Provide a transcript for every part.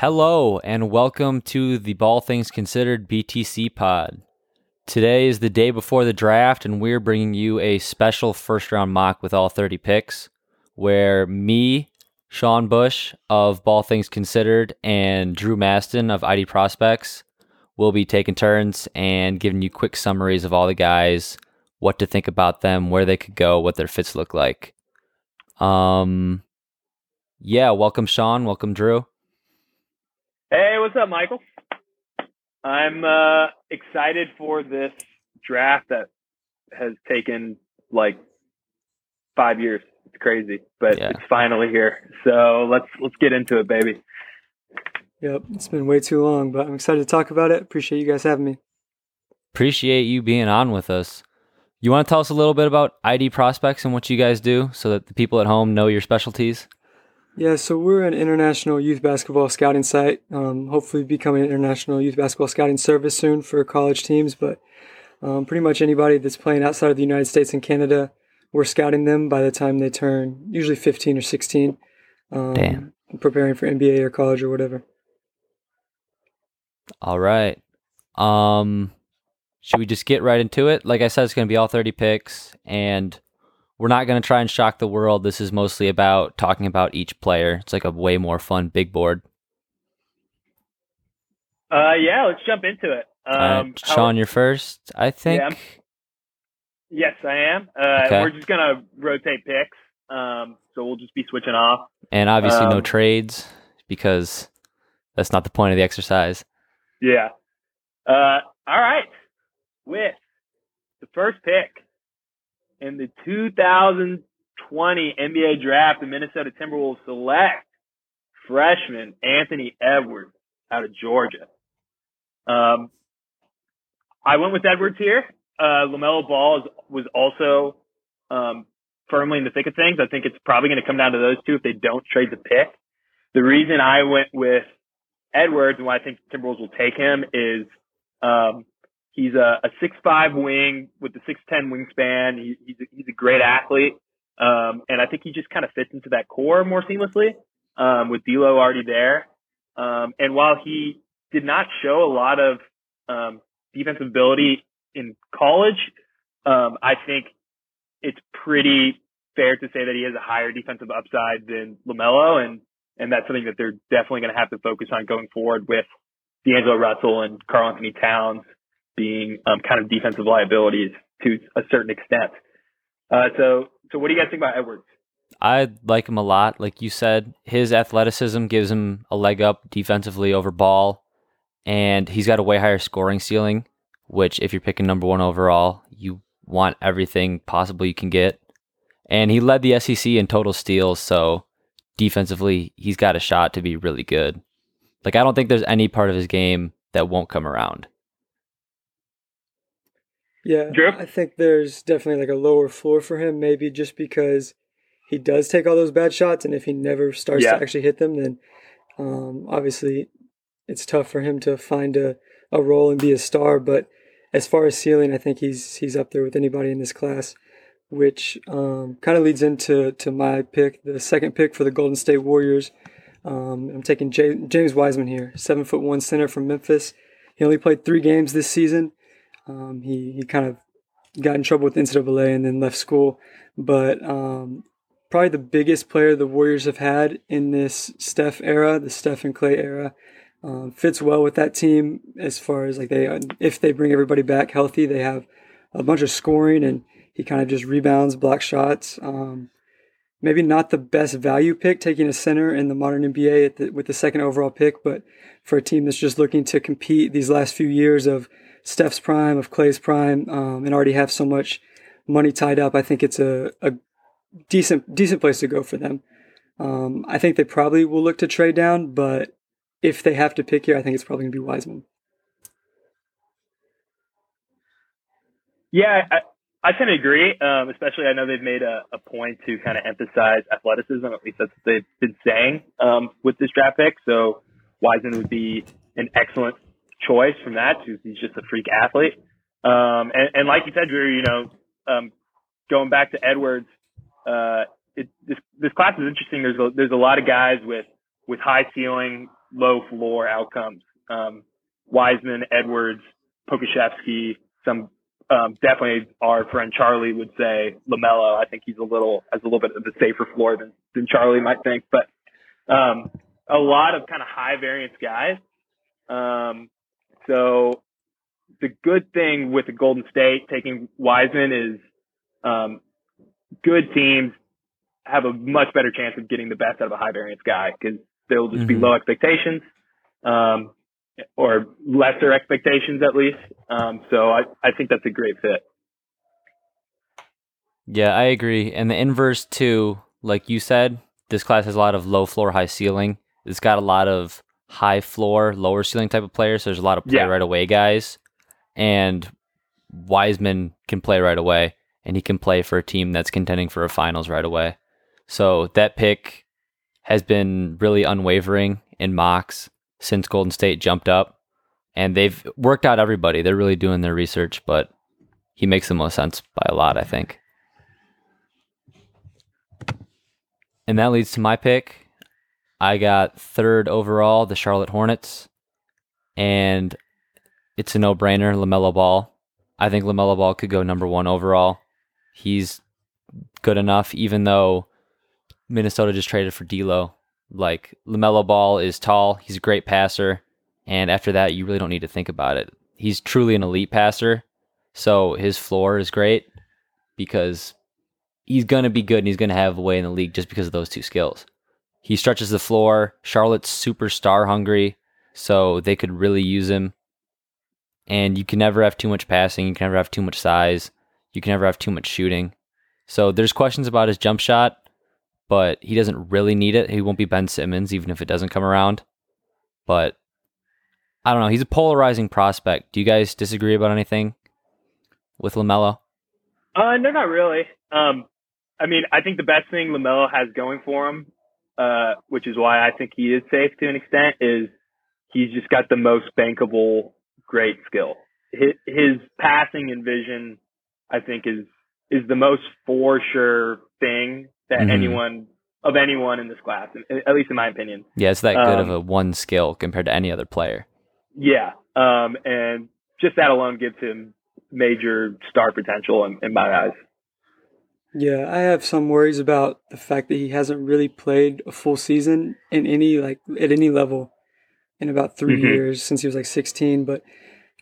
Hello, and welcome to the Ball Things Considered BTC pod. Today is the day before the draft, and we're bringing you a special first round mock with all 30 picks, where me, Sean Bush of Ball Things Considered, and Drew Mastin of ID Prospects will be taking turns and giving you quick summaries of all the guys, what to think about them, where they could go, what their fits look like. Um, yeah, welcome Sean, welcome Drew. Hey, what's up, Michael? I'm uh, excited for this draft that has taken like five years. It's crazy, but Yeah. it's finally here. So let's let's get into it, baby. Yep, it's been way too long, but I'm excited to talk about it. Appreciate you guys having me. Appreciate you being on with us. You want to tell us a little bit about ID Prospects and what you guys do so that the people at home know your specialties? Yeah, so we're an international youth basketball scouting site. Um, hopefully, becoming an international youth basketball scouting service soon for college teams. But um, pretty much anybody that's playing outside of the United States and Canada, we're scouting them by the time they turn usually 15 or 16. Um, Damn. Preparing for NBA or college or whatever. All right. Um should we just get right into it? Like I said it's going to be all 30 picks and we're not going to try and shock the world. This is mostly about talking about each player. It's like a way more fun big board. Uh, yeah, let's jump into it. Um, how- Sean, you're first, I think. I'm- yes, I am. Uh, Okay. We're just gonna rotate picks. Um, so we'll just be switching off. And obviously no Um, trades because that's not the point of the exercise. Yeah. Uh, all right. With the first pick in the 2020 NBA draft, the Minnesota Timberwolves select freshman Anthony Edwards out of Georgia. Um, I went with Edwards here. Uh, LaMelo Ball is, was also um, firmly in the thick of things. I think it's probably going to come down to those two if they don't trade the pick. The reason I went with Edwards and why I think Timberwolves will take him is um, he's a, a six five wing with the six ten wingspan. He, he's a, he's a great athlete, um, and I think he just kind of fits into that core more seamlessly um, with D'Lo already there. Um, and while he did not show a lot of um, defensive ability in college, um, I think it's pretty fair to say that he has a higher defensive upside than Lamelo, and and that's something that they're definitely going to have to focus on going forward with D'Angelo Russell and Karl-Anthony Towns being um, kind of defensive liabilities to a certain extent. Uh, so, so what do you guys think about Edwards? I like him a lot. Like you said, his athleticism gives him a leg up defensively over Ball, and he's got a way higher scoring ceiling, which, if you're picking number one overall, you want everything possible you can get. And he led the SEC in total steals, so defensively, he's got a shot to be really good. Like, I don't think there's any part of his game that won't come around. Yeah, Drew? I think there's definitely like a lower floor for him, maybe just because he does take all those bad shots, and if he never starts Yeah. to actually hit them, then um, obviously it's tough for him to find a, a role and be a star. But as far as ceiling, I think he's he's up there with anybody in this class, which um, kind of leads into to my pick, the second pick for the Golden State Warriors. Um, I'm taking J- James Wiseman here, seven foot one center from Memphis. He only played three games this season. Um, he he kind of got in trouble with NCAA and then left school, but um, probably the biggest player the Warriors have had in this Steph era, the Steph and Clay era. Um, fits well with that team as far as like they if they bring everybody back healthy, they have a bunch of scoring and he kind of just rebounds, block shots. Um, maybe not the best value pick taking a center in the modern NBA the, with the second overall pick, but for a team that's just looking to compete these last few years of Steph's prime, of Clay's prime, um, and already have so much money tied up, I think it's a, a decent decent place to go for them. Um, I think they probably will look to trade down, but if they have to pick here, I think it's probably going to be Wiseman. Yeah, I, I tend to agree. Um, especially, I know they've made a, a point to kind of emphasize athleticism. At least that's what they've been saying um, with this draft pick. So Wiseman would be an excellent choice from that. Because he's just a freak athlete. Um, and, and like you said, Drew, you know, um, going back to Edwards, uh, it, this this class is interesting. There's a, there's a lot of guys with with high ceiling low floor outcomes. Um, Wiseman, Edwards, Pokusevski, some um, definitely our friend Charlie would say Lamelo. I think he's a little has a little bit of a safer floor than than Charlie might think, but um, a lot of kind of high variance guys. Um, so the good thing with the Golden State taking Wiseman is um, good teams have a much better chance of getting the best out of a high variance guy because there'll just mm-hmm. be low expectations. Um, or lesser expectations at least. Um, so I, I think that's a great fit. Yeah, I agree. And the inverse too, like you said, this class has a lot of low floor, high ceiling. It's got a lot of high floor, lower ceiling type of players. So there's a lot of play yeah. right away guys. And Wiseman can play right away and he can play for a team that's contending for a finals right away. So that pick has been really unwavering in mocks since Golden State jumped up, and they've worked out everybody. They're really doing their research, but he makes the most sense by a lot, I think. And that leads to my pick. I got third overall, the Charlotte Hornets, and it's a no-brainer, LaMelo Ball. I think LaMelo Ball could go number one overall. He's good enough, even though Minnesota just traded for D'Lo. Like LaMelo Ball is tall, he's a great passer, and after that, you really don't need to think about it. He's truly an elite passer, so his floor is great because he's gonna be good and he's gonna have a way in the league just because of those two skills. He stretches the floor. Charlotte's super star hungry, so they could really use him. And you can never have too much passing. You can never have too much size. You can never have too much shooting. So there's questions about his jump shot but he doesn't really need it. He won't be Ben Simmons, even if it doesn't come around. But I don't know. He's a polarizing prospect. Do you guys disagree about anything with LaMelo? Uh, no, not really. Um, I mean, I think the best thing LaMelo has going for him, uh, which is why I think he is safe to an extent, is he's just got the most bankable great skill. His, his passing and vision, I think, is is the most for sure thing that mm-hmm. anyone of anyone in this class, at least in my opinion. Yeah, it's that good um, of a one skill compared to any other player. Yeah, um, and just that alone gives him major star potential in, in my eyes. Yeah, I have some worries about the fact that he hasn't really played a full season in any like at any level in about 3 mm-hmm. years since he was like 16. But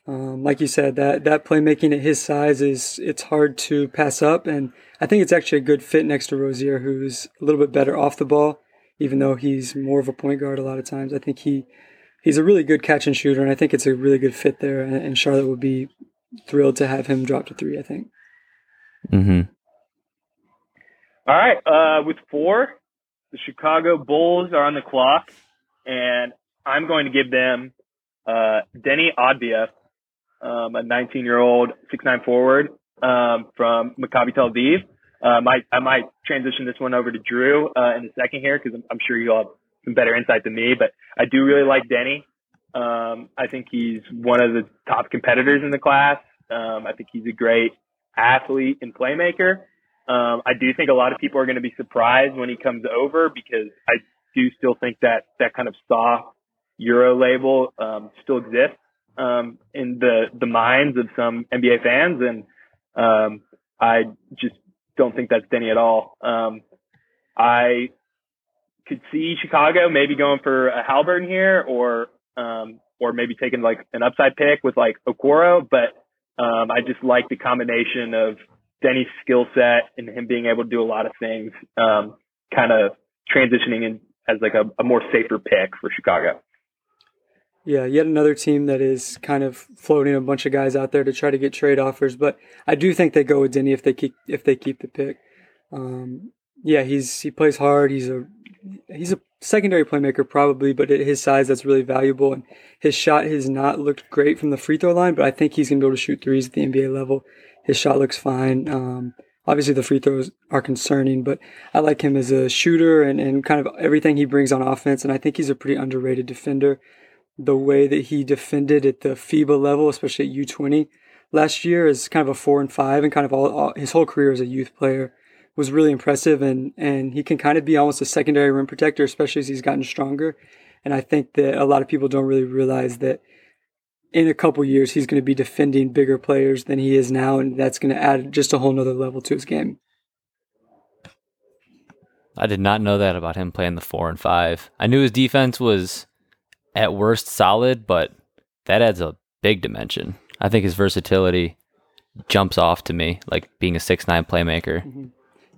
um, like you said, that that playmaking at his size is it's hard to pass up, and I think it's actually a good fit next to Rozier, who's a little bit better off the ball, even though he's more of a point guard a lot of times. I think he he's a really good catch and shooter, and I think it's a really good fit there. And, and Charlotte would be thrilled to have him drop to three. I think. Hmm. All right. Uh, with four, the Chicago Bulls are on the clock, and I'm going to give them uh, Deni Avdija um, a 19 year old six nine forward um, from Maccabi Tel Aviv. Uh, might, I might transition this one over to Drew uh, in a second here because I'm, I'm, sure you'll have some better insight than me. But I do really like Deni. Um, I think he's one of the top competitors in the class. Um, I think he's a great athlete and playmaker. Um, I do think a lot of people are going to be surprised when he comes over because I do still think that that kind of soft Euro label um, still exists um, in the the minds of some NBA fans, and um, I just don't think that's Deni at all. Um, I could see Chicago maybe going for a Haliburton here, or um, or maybe taking like an upside pick with like Okoro, but um, I just like the combination of Deni's skill set and him being able to do a lot of things, um, kind of transitioning in as like a, a more safer pick for Chicago. Yeah, yet another team that is kind of floating a bunch of guys out there to try to get trade offers, but I do think they go with Deni if they keep if they keep the pick. Um, yeah, he's he plays hard. He's a he's a secondary playmaker probably, but at his size that's really valuable. And his shot has not looked great from the free throw line, but I think he's gonna be able to shoot threes at the NBA level. His shot looks fine. Um, obviously the free throws are concerning, but I like him as a shooter and, and kind of everything he brings on offense. And I think he's a pretty underrated defender the way that he defended at the FIBA level, especially at U20 last year, is kind of a four and five, and kind of all, all, his whole career as a youth player was really impressive. And and he can kind of be almost a secondary rim protector, especially as he's gotten stronger. And I think that a lot of people don't really realize that in a couple years he's going to be defending bigger players than he is now, and that's going to add just a whole nother level to his game. I did not know that about him playing the four and five. I knew his defense was at worst solid, but that adds a big dimension. I think his versatility jumps off to me, like being a six nine playmaker. Mm-hmm.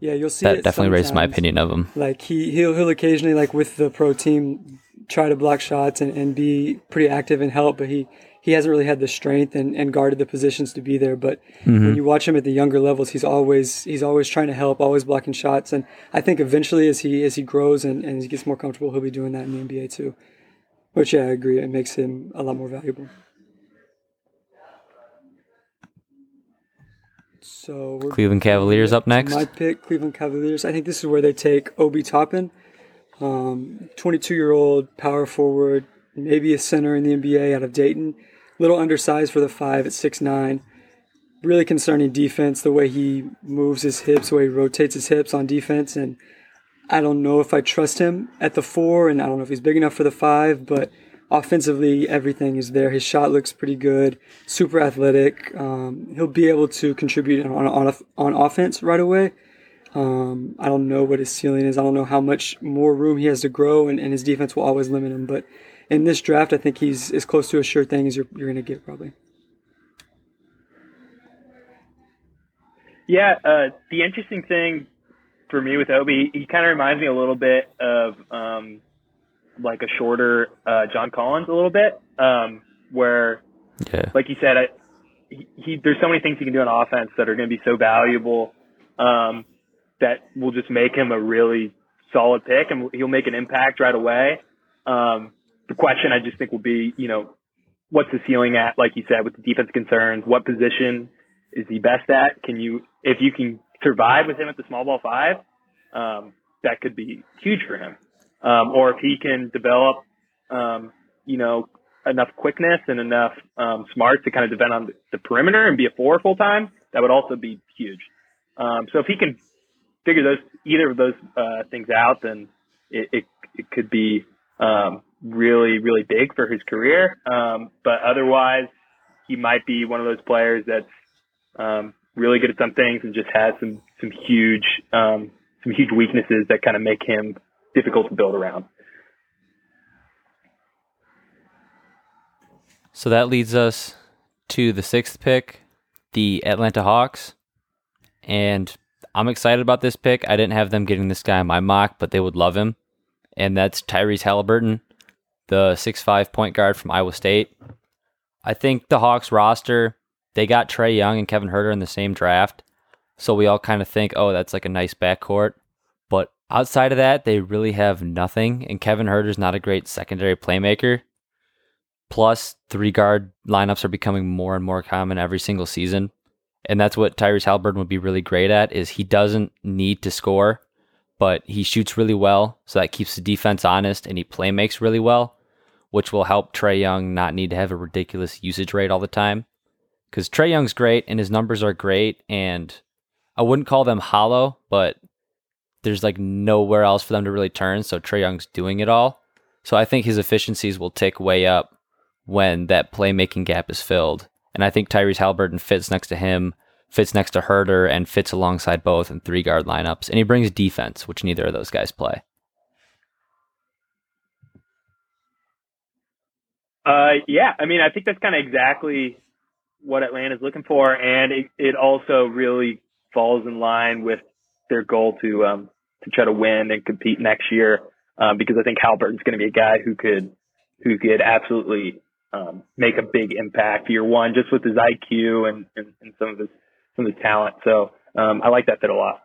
Yeah, you'll see. That definitely raises my opinion of him. Like he he'll he'll occasionally like with the pro team try to block shots and, and be pretty active and help, but he he hasn't really had the strength and, and guarded the positions to be there. But mm-hmm. when you watch him at the younger levels, he's always he's always trying to help, always blocking shots. And I think eventually as he as he grows and, and he gets more comfortable, he'll be doing that in the NBA too. Which yeah, I agree. It makes him a lot more valuable. So Cleveland Cavaliers up next. My pick, Cleveland Cavaliers. I think this is where they take Obi Toppin, um, 22 year old power forward, maybe a center in the NBA out of Dayton. Little undersized for the five at six nine. Really concerning defense, the way he moves his hips, the way he rotates his hips on defense, and I don't know if I trust him at the four, and I don't know if he's big enough for the five, but offensively, everything is there. His shot looks pretty good, super athletic. Um, he'll be able to contribute on, on, on offense right away. Um, I don't know what his ceiling is. I don't know how much more room he has to grow, and, and his defense will always limit him. But in this draft, I think he's as close to a sure thing as you're, you're going to get, probably. Yeah, uh, the interesting thing for me with Obi, he kind of reminds me a little bit of um, like a shorter uh, John Collins a little bit, um, where, yeah. like you said, I, he, he, there's so many things he can do on offense that are going to be so valuable um, that will just make him a really solid pick, and he'll make an impact right away. Um, the question I just think will be, you know, what's the ceiling at? Like you said, with the defense concerns, what position is he best at? Can you, if you can survive with him at the small ball five, um, that could be huge for him um, or if he can develop, um, you know, enough quickness and enough um, smarts to kind of depend on the perimeter and be a four full time, that would also be huge. Um, so if he can figure those either of those uh, things out, then it, it, it could be um, really really big for his career. Um, but otherwise, he might be one of those players that's um, really good at some things and just has some some huge um, some huge weaknesses that kind of make him difficult to build around. So that leads us to the sixth pick, the Atlanta Hawks. And I'm excited about this pick. I didn't have them getting this guy in my mock, but they would love him. And that's Tyrese Haliburton, the six-five point guard from Iowa State. I think the Hawks roster, they got Trae Young and Kevin Huerter in the same draft. So we all kind of think, oh, that's like a nice backcourt. But Outside of that, they really have nothing, and Kevin Huerter's not a great secondary playmaker. Plus, three guard lineups are becoming more and more common every single season. And that's what Tyrese Haliburton would be really great at is he doesn't need to score, but he shoots really well, so that keeps the defense honest and he play makes really well, which will help Trae Young not need to have a ridiculous usage rate all the time. Because Trae Young's great and his numbers are great, and I wouldn't call them hollow, but there's like nowhere else for them to really turn. So Trae Young's doing it all. So I think his efficiencies will tick way up when that playmaking gap is filled. And I think Tyrese Haliburton fits next to him, fits next to Huerter, and fits alongside both in three guard lineups. And he brings defense, which neither of those guys play. Uh, yeah, I mean, I think that's kind of exactly what Atlanta's looking for, and it, it also really falls in line with their goal to um, to try to win and compete next year um, because I think Haliburton's going to be a guy who could who could absolutely um, make a big impact year one just with his IQ and, and, and some of his some of his talent. So um, I like that fit a lot.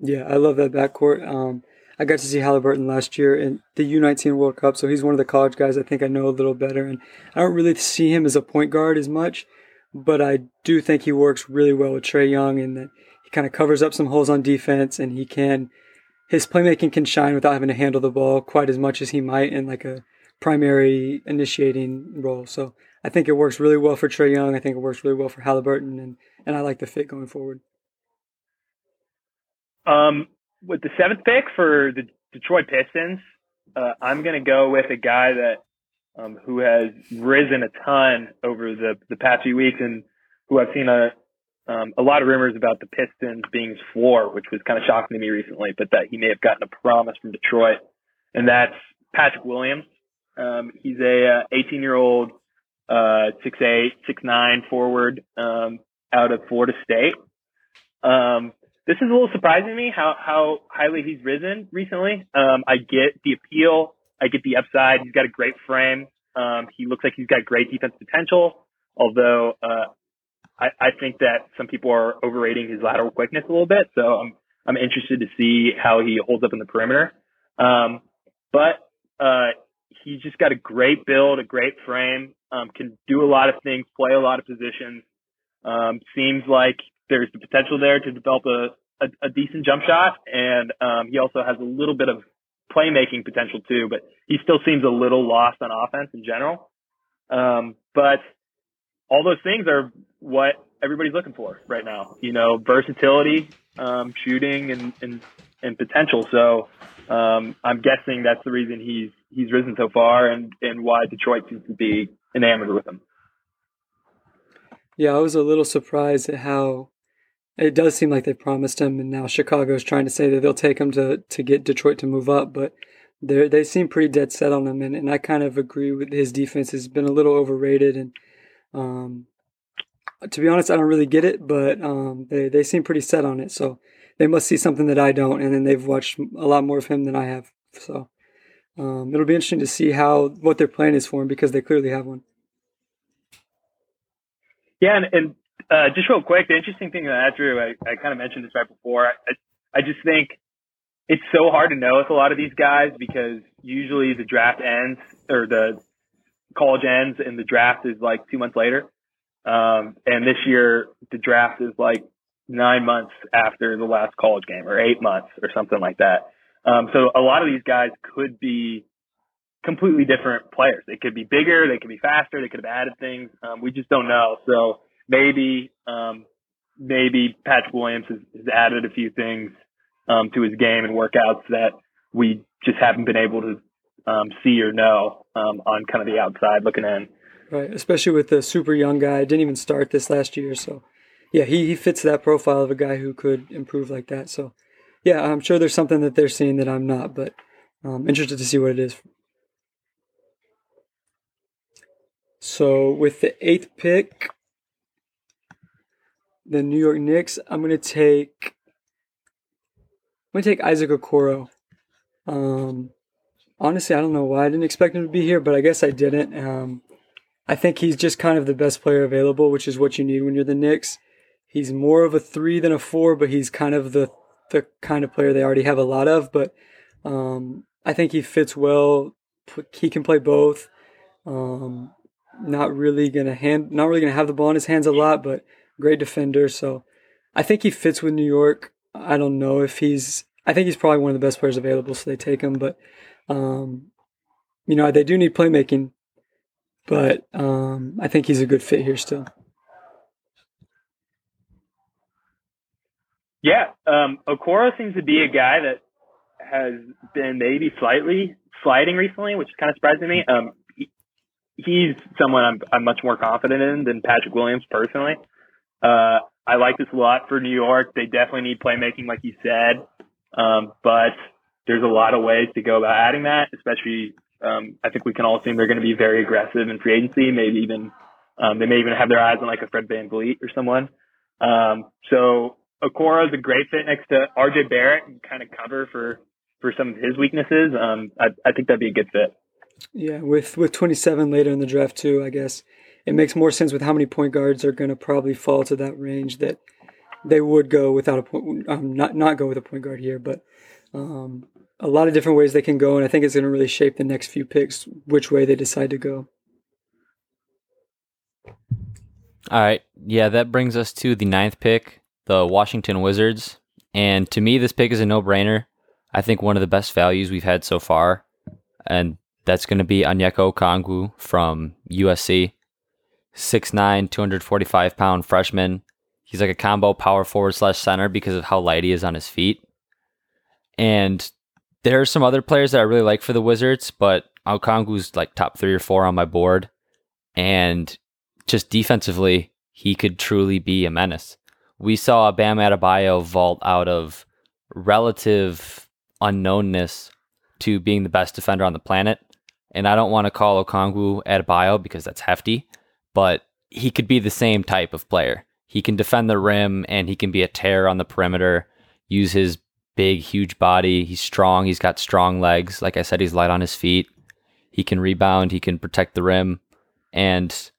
Yeah, I love that backcourt. Um, I got to see Haliburton last year in the U19 World Cup, so he's one of the college guys I think I know a little better. And I don't really see him as a point guard as much, but I do think he works really well with Trae Young and that he kind of covers up some holes on defense and he can his playmaking can shine without having to handle the ball quite as much as he might in like a primary initiating role. So I think it works really well for Trae Young. I think it works really well for Haliburton, and and I like the fit going forward. Um, with the seventh pick for the Detroit Pistons, uh, I'm going to go with a guy that um, who has risen a ton over the the past few weeks, and who I've seen a um, a lot of rumors about the Pistons being floor, which was kind of shocking to me recently, but that he may have gotten a promise from Detroit, and that's Patrick Williams. Um, he's a 18 uh, year old, uh, 6'8", 6'9", forward um, out of Florida State. Um, this is a little surprising to me how how highly he's risen recently. Um, I get the appeal, I get the upside. He's got a great frame. Um, he looks like he's got great defense potential. Although uh, I, I think that some people are overrating his lateral quickness a little bit, so I'm I'm interested to see how he holds up in the perimeter. Um, but uh, he's just got a great build, a great frame, um, can do a lot of things, play a lot of positions. Um, seems like there's the potential there to develop a, a, a decent jump shot, and um, he also has a little bit of playmaking potential too. But he still seems a little lost on offense in general. Um, but all those things are what everybody's looking for right now. You know, versatility, um, shooting, and, and and potential. So um, I'm guessing that's the reason he's he's risen so far, and and why Detroit seems to be enamored with him. Yeah, I was a little surprised at how it does seem like they promised him, and now Chicago's trying to say that they'll take him to to get Detroit to move up, but they they seem pretty dead set on him, and, and I kind of agree with his defense has been a little overrated, and um, to be honest, I don't really get it, but um, they they seem pretty set on it, so they must see something that I don't, and then they've watched a lot more of him than I have, so um, it'll be interesting to see how what their plan is for him because they clearly have one. Yeah, and, and uh, just real quick, the interesting thing that, Drew, I, I kind of mentioned this right before. I, I just think it's so hard to know with a lot of these guys because usually the draft ends or the college ends and the draft is like two months later. Um, and this year the draft is like nine months after the last college game or eight months or something like that. Um, so a lot of these guys could be completely different players. They could be bigger, they could be faster, they could have added things. Um, we just don't know. So maybe um, maybe Patrick Williams has, has added a few things um, to his game and workouts that we just haven't been able to um, see or know um, on kind of the outside looking in. Right, especially with the super young guy. Didn't even start this last year, so yeah, he, he fits that profile of a guy who could improve like that. So yeah, I'm sure there's something that they're seeing that I'm not, but I'm um, interested to see what it is. So with the eighth pick, the New York Knicks, I'm gonna take I'm gonna take Isaac Okoro. Um, honestly, I don't know why I didn't expect him to be here, but I guess I didn't. Um, I think he's just kind of the best player available, which is what you need when you're the Knicks. He's more of a three than a four, but he's kind of the the kind of player they already have a lot of. But um, I think he fits well. He can play both. Um, not really gonna hand, not really gonna have the ball in his hands a lot, but great defender. So I think he fits with New York. I don't know if he's. I think he's probably one of the best players available, so they take him. But um, you know, they do need playmaking. But um, I think he's a good fit here still. Yeah, um, Okoro seems to be a guy that has been maybe slightly sliding recently, which is kind of surprising to me. Um, he's someone I'm, I'm much more confident in than Patrick Williams personally. Uh, I like this a lot for New York. They definitely need playmaking, like you said. Um, but there's a lot of ways to go about adding that, especially, um, I think we can all assume they're going to be very aggressive in free agency, maybe even, um, they may even have their eyes on like a Fred Van VanVleet or someone. Um, so Okoro is a great fit next to RJ Barrett and kind of cover for, for some of his weaknesses. Um, I, I think that'd be a good fit. Yeah, with, with 27 later in the draft too, I guess it makes more sense with how many point guards are going to probably fall to that range that they would go without a point, um, not not go with a point guard here, but um, a lot of different ways they can go, and I think it's going to really shape the next few picks which way they decide to go. All right, yeah, that brings us to the ninth pick, the Washington Wizards, and to me, this pick is a no-brainer. I think one of the best values we've had so far, and that's going to be Onyeka Okongwu from USC. 6'9, 245 pound freshman. He's like a combo power forward slash center because of how light he is on his feet. And there are some other players that I really like for the Wizards, but Okongwu's like top three or four on my board, and just defensively, he could truly be a menace. We saw Bam Adebayo vault out of relative unknownness to being the best defender on the planet. And I don't want to call Okongwu Adebayo because that's hefty, but he could be the same type of player. He can defend the rim and he can be a terror on the perimeter, use his big, huge body. He's strong. He's got strong legs. Like I said, he's light on his feet. He can rebound. He can protect the rim. And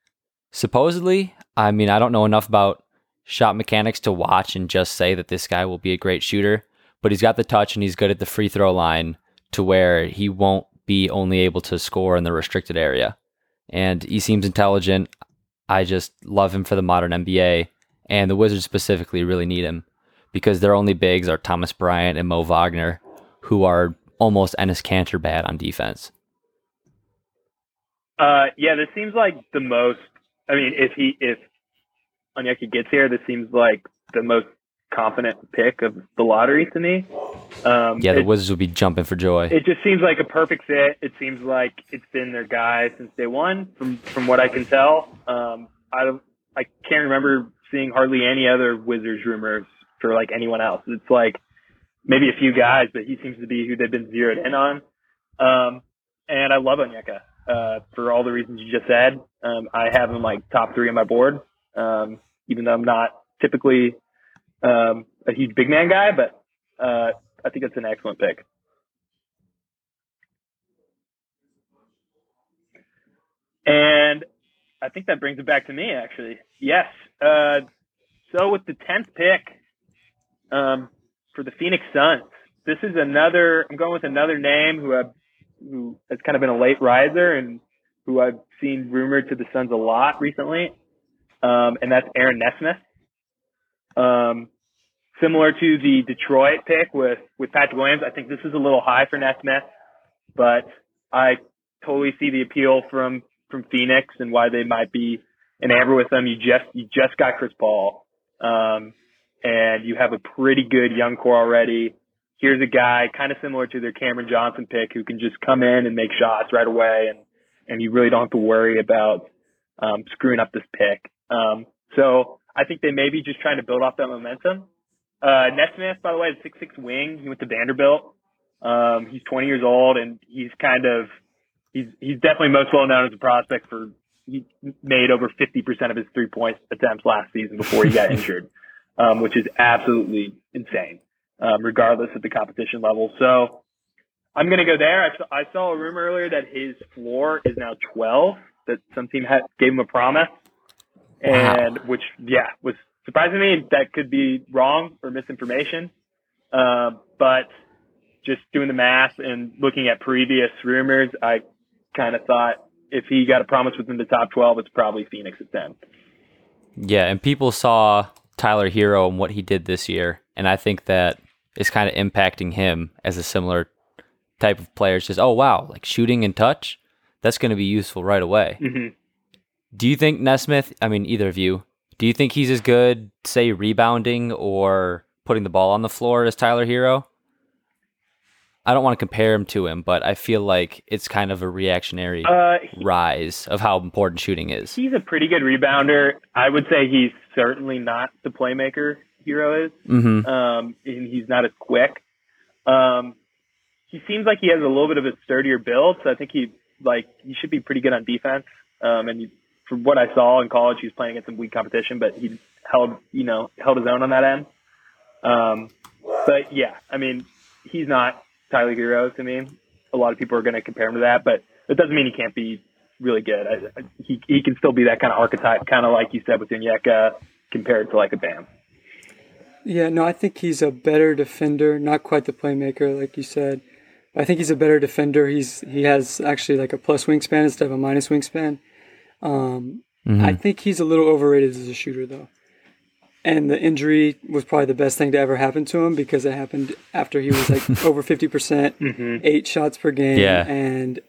supposedly, I mean, I don't know enough about shot mechanics to watch and just say that this guy will be a great shooter, but he's got the touch and he's good at the free throw line to where he won't be only able to score in the restricted area. And he seems intelligent. I just love him for the modern NBA, and the Wizards specifically really need him because their only bigs are Thomas Bryant and Mo Wagner, who are almost Enes Kanter bad on defense. Uh, yeah, this seems like the most. I mean, if he if Onyeka gets here, this seems like the most confident pick of the lottery to me. Um, yeah, the it, Wizards would be jumping for joy. It just seems like a perfect fit. It seems like it's been their guy since day one, from from what I can tell. Um, I I can't remember seeing hardly any other Wizards rumors for like anyone else. It's like maybe a few guys, but he seems to be who they've been zeroed in on. Um, and I love Onyeka uh, for all the reasons you just said. Um, I have him like top three on my board, um, even though I'm not typically um, a huge big man guy, but uh, I think it's an excellent pick. And I think that brings it back to me, actually. Yes. Uh, so with the tenth pick um, for the Phoenix Suns, this is another. I'm going with another name who have who has kind of been a late riser and who I've seen rumored to the Suns a lot recently, um, and that's Aaron Nesmith. Um, similar to the Detroit pick with, with Patrick Williams, I think this is a little high for Nesmith, but I totally see the appeal from, from Phoenix and why they might be enamored with them. You just, you just got Chris Paul. Um, and you have a pretty good young core already. Here's a guy kind of similar to their Cameron Johnson pick who can just come in and make shots right away and, and you really don't have to worry about, um, screwing up this pick. Um, so I think they may be just trying to build off that momentum. Uh, Nesmith, by the way, is six six wing. He went to Vanderbilt. Um, he's 20 years old, and he's kind of he's he's definitely most well known as a prospect for he made over 50% of his three point attempts last season before he got injured, um, which is absolutely insane, um, regardless of the competition level. So I'm going to go there. I saw, I saw a rumor earlier that his floor is now 12. That some team had gave him a promise and wow. which yeah was surprising me. That could be wrong or misinformation, uh, but just doing the math and looking at previous rumors, I kind of thought if he got a promise within the top twelve, it's probably Phoenix at ten. Yeah, and people saw Tyler Herro and what he did this year, and I think that is kind of impacting him as a similar type of player. It's just, oh wow, like shooting and touch, that's going to be useful right away. Mm-hmm. Do you think Nesmith? I mean, either of you. Do you think he's as good, say, rebounding or putting the ball on the floor as Tyler Herro? I don't want to compare him to him, but I feel like it's kind of a reactionary uh, he, rise of how important shooting is. He's a pretty good rebounder. I would say he's certainly not the playmaker Herro is. Mm-hmm. Um, and he's not as quick. Um, he seems like he has a little bit of a sturdier build, so I think he like he should be pretty good on defense. Um, and from what I saw in college, he was playing against some weak competition, but he held, you know, held his own on that end. Um, but yeah, I mean, he's not Tyler Herro to me. A lot of people are going to compare him to that, but it doesn't mean he can't be really good. I, I, he he can still be that kind of archetype, kind of like you said with Onyeka, compared to like a Bam. Yeah, no, I think he's a better defender, not quite the playmaker like you said. I think he's a better defender. He's he has actually like a plus wingspan instead of a minus wingspan. Um, mm-hmm. I think he's a little overrated as a shooter, though. And the injury was probably the best thing to ever happen to him because it happened after he was like over 50%, percent mm-hmm. eight shots per game. Yeah. And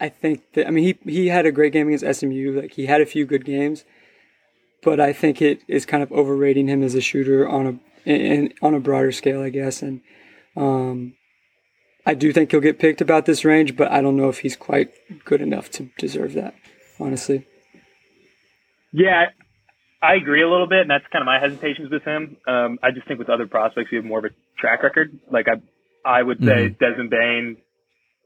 I think that, I mean, he, he had a great game against SMU. Like, he had a few good games, but I think it is kind of overrating him as a shooter on a, in, on a broader scale, I guess. And, um, I do think he'll get picked about this range, but I don't know if he's quite good enough to deserve that, honestly. Yeah, I agree a little bit, and that's kind of my hesitations with him. Um, I just think with other prospects, we have more of a track record. Like I, I would say mm-hmm. Desmond Bane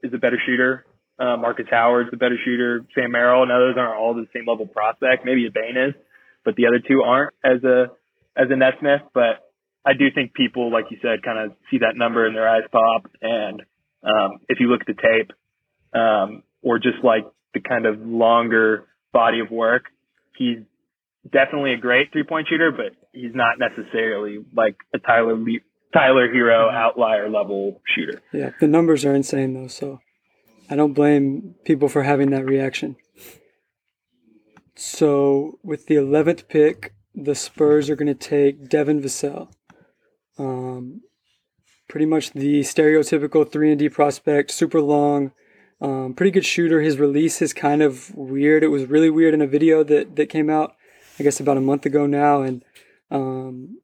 is a better shooter. Uh, Marcus Howard's a better shooter. Sam Merrill and others aren't all the same level prospect. Maybe a Bane is, but the other two aren't as a as a Nesmith. But I do think people, like you said, kind of see that number and their eyes pop. And um, if you look at the tape, um, or just like the kind of longer body of work, he's definitely a great three point shooter, but he's not necessarily like a Tyler Le- Tyler Herro mm-hmm. outlier level shooter. Yeah, the numbers are insane though, so I don't blame people for having that reaction. So with the 11th pick, the Spurs are going to take Devin Vassell. Um, pretty much the stereotypical 3 and D prospect, super long, um, pretty good shooter. His release is kind of weird. It was really weird in a video that, that came out I guess about a month ago now, and um,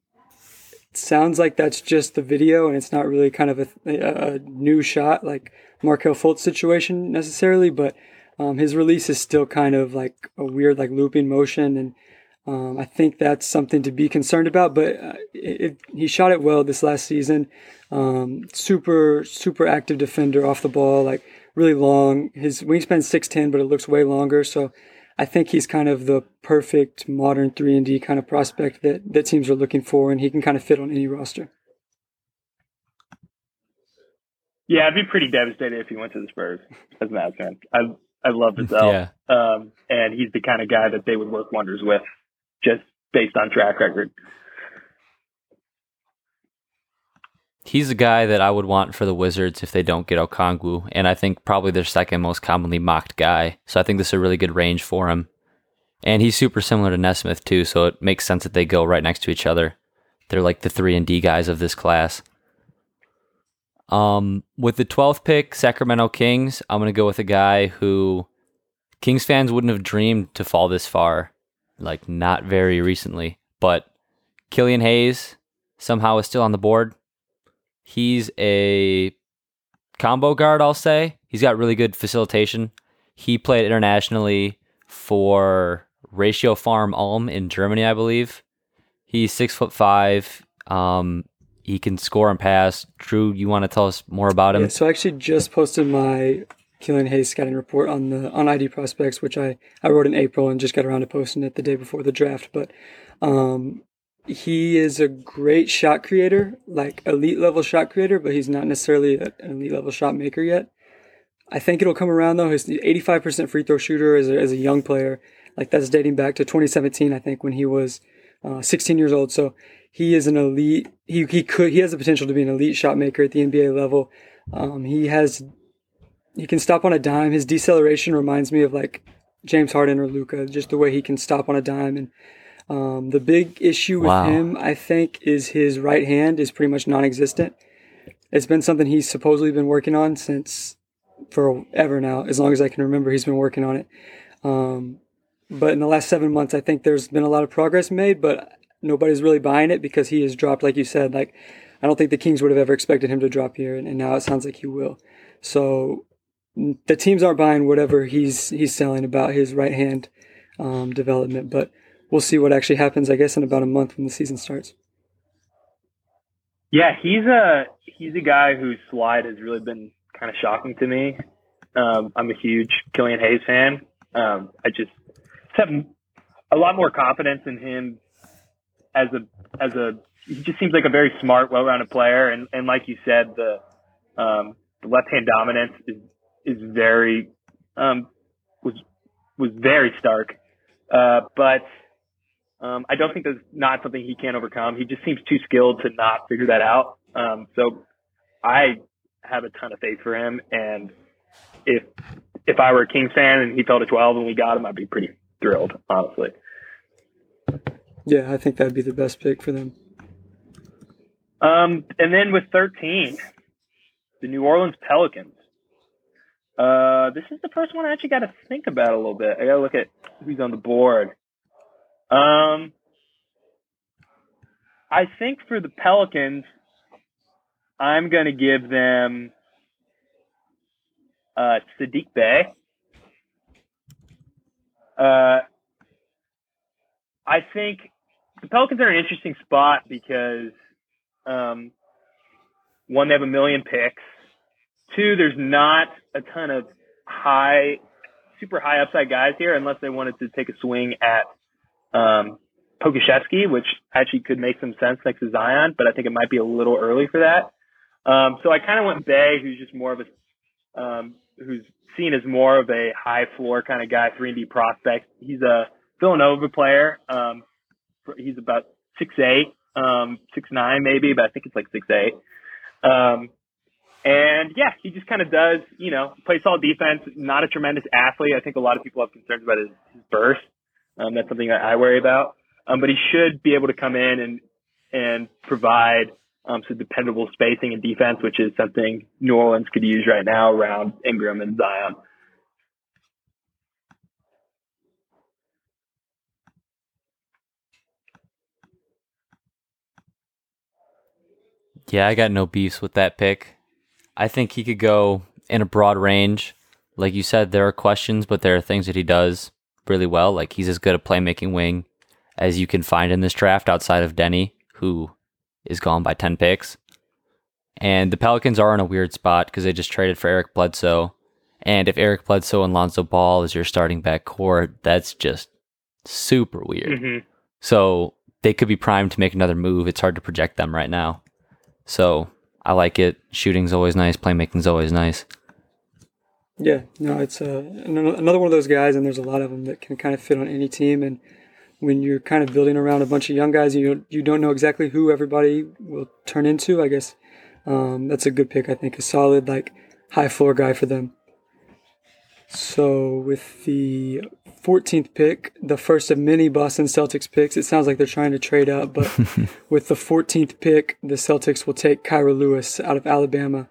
sounds like that's just the video, and it's not really kind of a, a new shot like Markelle Fultz situation necessarily, but um, his release is still kind of like a weird like looping motion, and um, I think that's something to be concerned about. But uh, it, it, he shot it well this last season. Um, super super active defender off the ball, like really long. His wingspan six ten, but it looks way longer. So I think he's kind of the perfect modern three and D kind of prospect that that teams are looking for, and he can kind of fit on any roster. Yeah, I'd be pretty devastated if he went to the Spurs as an Mavs fan. I I love Vassell, yeah. um, and he's the kind of guy that they would work wonders with, just based on track record. He's a guy that I would want for the Wizards if they don't get Okongwu, and I think probably their second most commonly mocked guy. So I think this is a really good range for him. And he's super similar to Nesmith too, so it makes sense that they go right next to each other. They're like the three and D guys of this class. Um, with the 12th pick, Sacramento Kings, I'm gonna go with a guy who Kings fans wouldn't have dreamed to fall this far, like not very recently. But Killian Hayes somehow is still on the board. He's a combo guard, I'll say. He's got really good facilitation. He played internationally for ratiopharm Ulm in Germany, I believe. He's six foot five. Um, he can score and pass. Drew, you want to tell us more about him? Yeah, so I actually just posted my Killian Hayes scouting report on the on ID prospects, which I, I wrote in April and just got around to posting it the day before the draft. But um, he is a great shot creator, like elite level shot creator, but he's not necessarily an elite level shot maker yet. I think it'll come around though. He's 85% free throw shooter as a, as a young player. Like that's dating back to 2017, I think, when he was uh, 16 years old. So he is an elite. He he could he has the potential to be an elite shot maker at the NBA level. Um, he has he can stop on a dime. His deceleration reminds me of like James Harden or Luka, just the way he can stop on a dime and um, the big issue with wow. him, I think, is his right hand is pretty much non-existent. It's been something he's supposedly been working on since forever now, as long as I can remember. He's been working on it. Um, but in the last seven months, I think there's been a lot of progress made, but nobody's really buying it because he has dropped, like you said. Like I don't think the Kings would have ever expected him to drop here, and, and now it sounds like he will. So the teams aren't buying whatever he's he's selling about his right hand um, development, but we'll see what actually happens. I guess in about a month when the season starts. Yeah, he's a he's a guy whose slide has really been kind of shocking to me. Um, I'm a huge Killian Hayes fan. Um, I just have a lot more confidence in him as a as a he just seems like a very smart, well-rounded player, and and like you said, the um, the left-hand dominance is is very um, was was very stark. Uh, but um, I don't think that's not something he can't overcome. He just seems too skilled to not figure that out. Um, so I have a ton of faith for him. And if if I were a Kings fan and he fell to 12 and we got him, I'd be pretty thrilled, honestly. Yeah, I think that'd be the best pick for them. Um, and then with 13, the New Orleans Pelicans. Uh, this is the first one I actually got to think about a little bit. I got to look at who's on the board. Um, I think for the Pelicans, I'm going to give them uh, Saddiq Bey. Uh, I think the Pelicans are an interesting spot because um, one, they have a million picks. Two, there's not a ton of high, super high upside guys here unless they wanted to take a swing at um, Pokusevski, which actually could make some sense next to Zion, but I think it might be a little early for that. Um, so I kind of went Bey, who's just more of a, um, who's seen as more of a high floor kind of guy, three and D prospect. He's a Villanova player. Um, he's about six eight, um, six nine maybe, but I think it's like six eight. Um, and yeah, he just kind of does, you know, plays solid defense. Not a tremendous athlete. I think a lot of people have concerns about his, his burst. Um, that's something that I worry about. Um, but he should be able to come in and and provide um, some dependable spacing and defense, which is something New Orleans could use right now around Ingram and Zion. Yeah, I got no beefs with that pick. I think he could go in a broad range. Like you said, there are questions, but there are things that he does really well. Like he's as good a playmaking wing as you can find in this draft outside of Deni, who is gone by 10 picks. And the Pelicans are in a weird spot because they just traded for Eric Bledsoe. And if Eric Bledsoe and Lonzo Ball is your starting back court, that's just super weird. Mm-hmm. So they could be primed to make another move. It's hard to project them right now. So I like it. Shooting's always nice. Playmaking's always nice. Yeah, no, it's uh, another one of those guys, and there's a lot of them that can kind of fit on any team. And when you're kind of building around a bunch of young guys, you you don't know exactly who everybody will turn into. I guess um, that's a good pick. I think a solid like high floor guy for them. So with the 14th pick, the first of many Boston Celtics picks, it sounds like they're trying to trade up. But with the 14th pick, the Celtics will take Kira Lewis out of Alabama,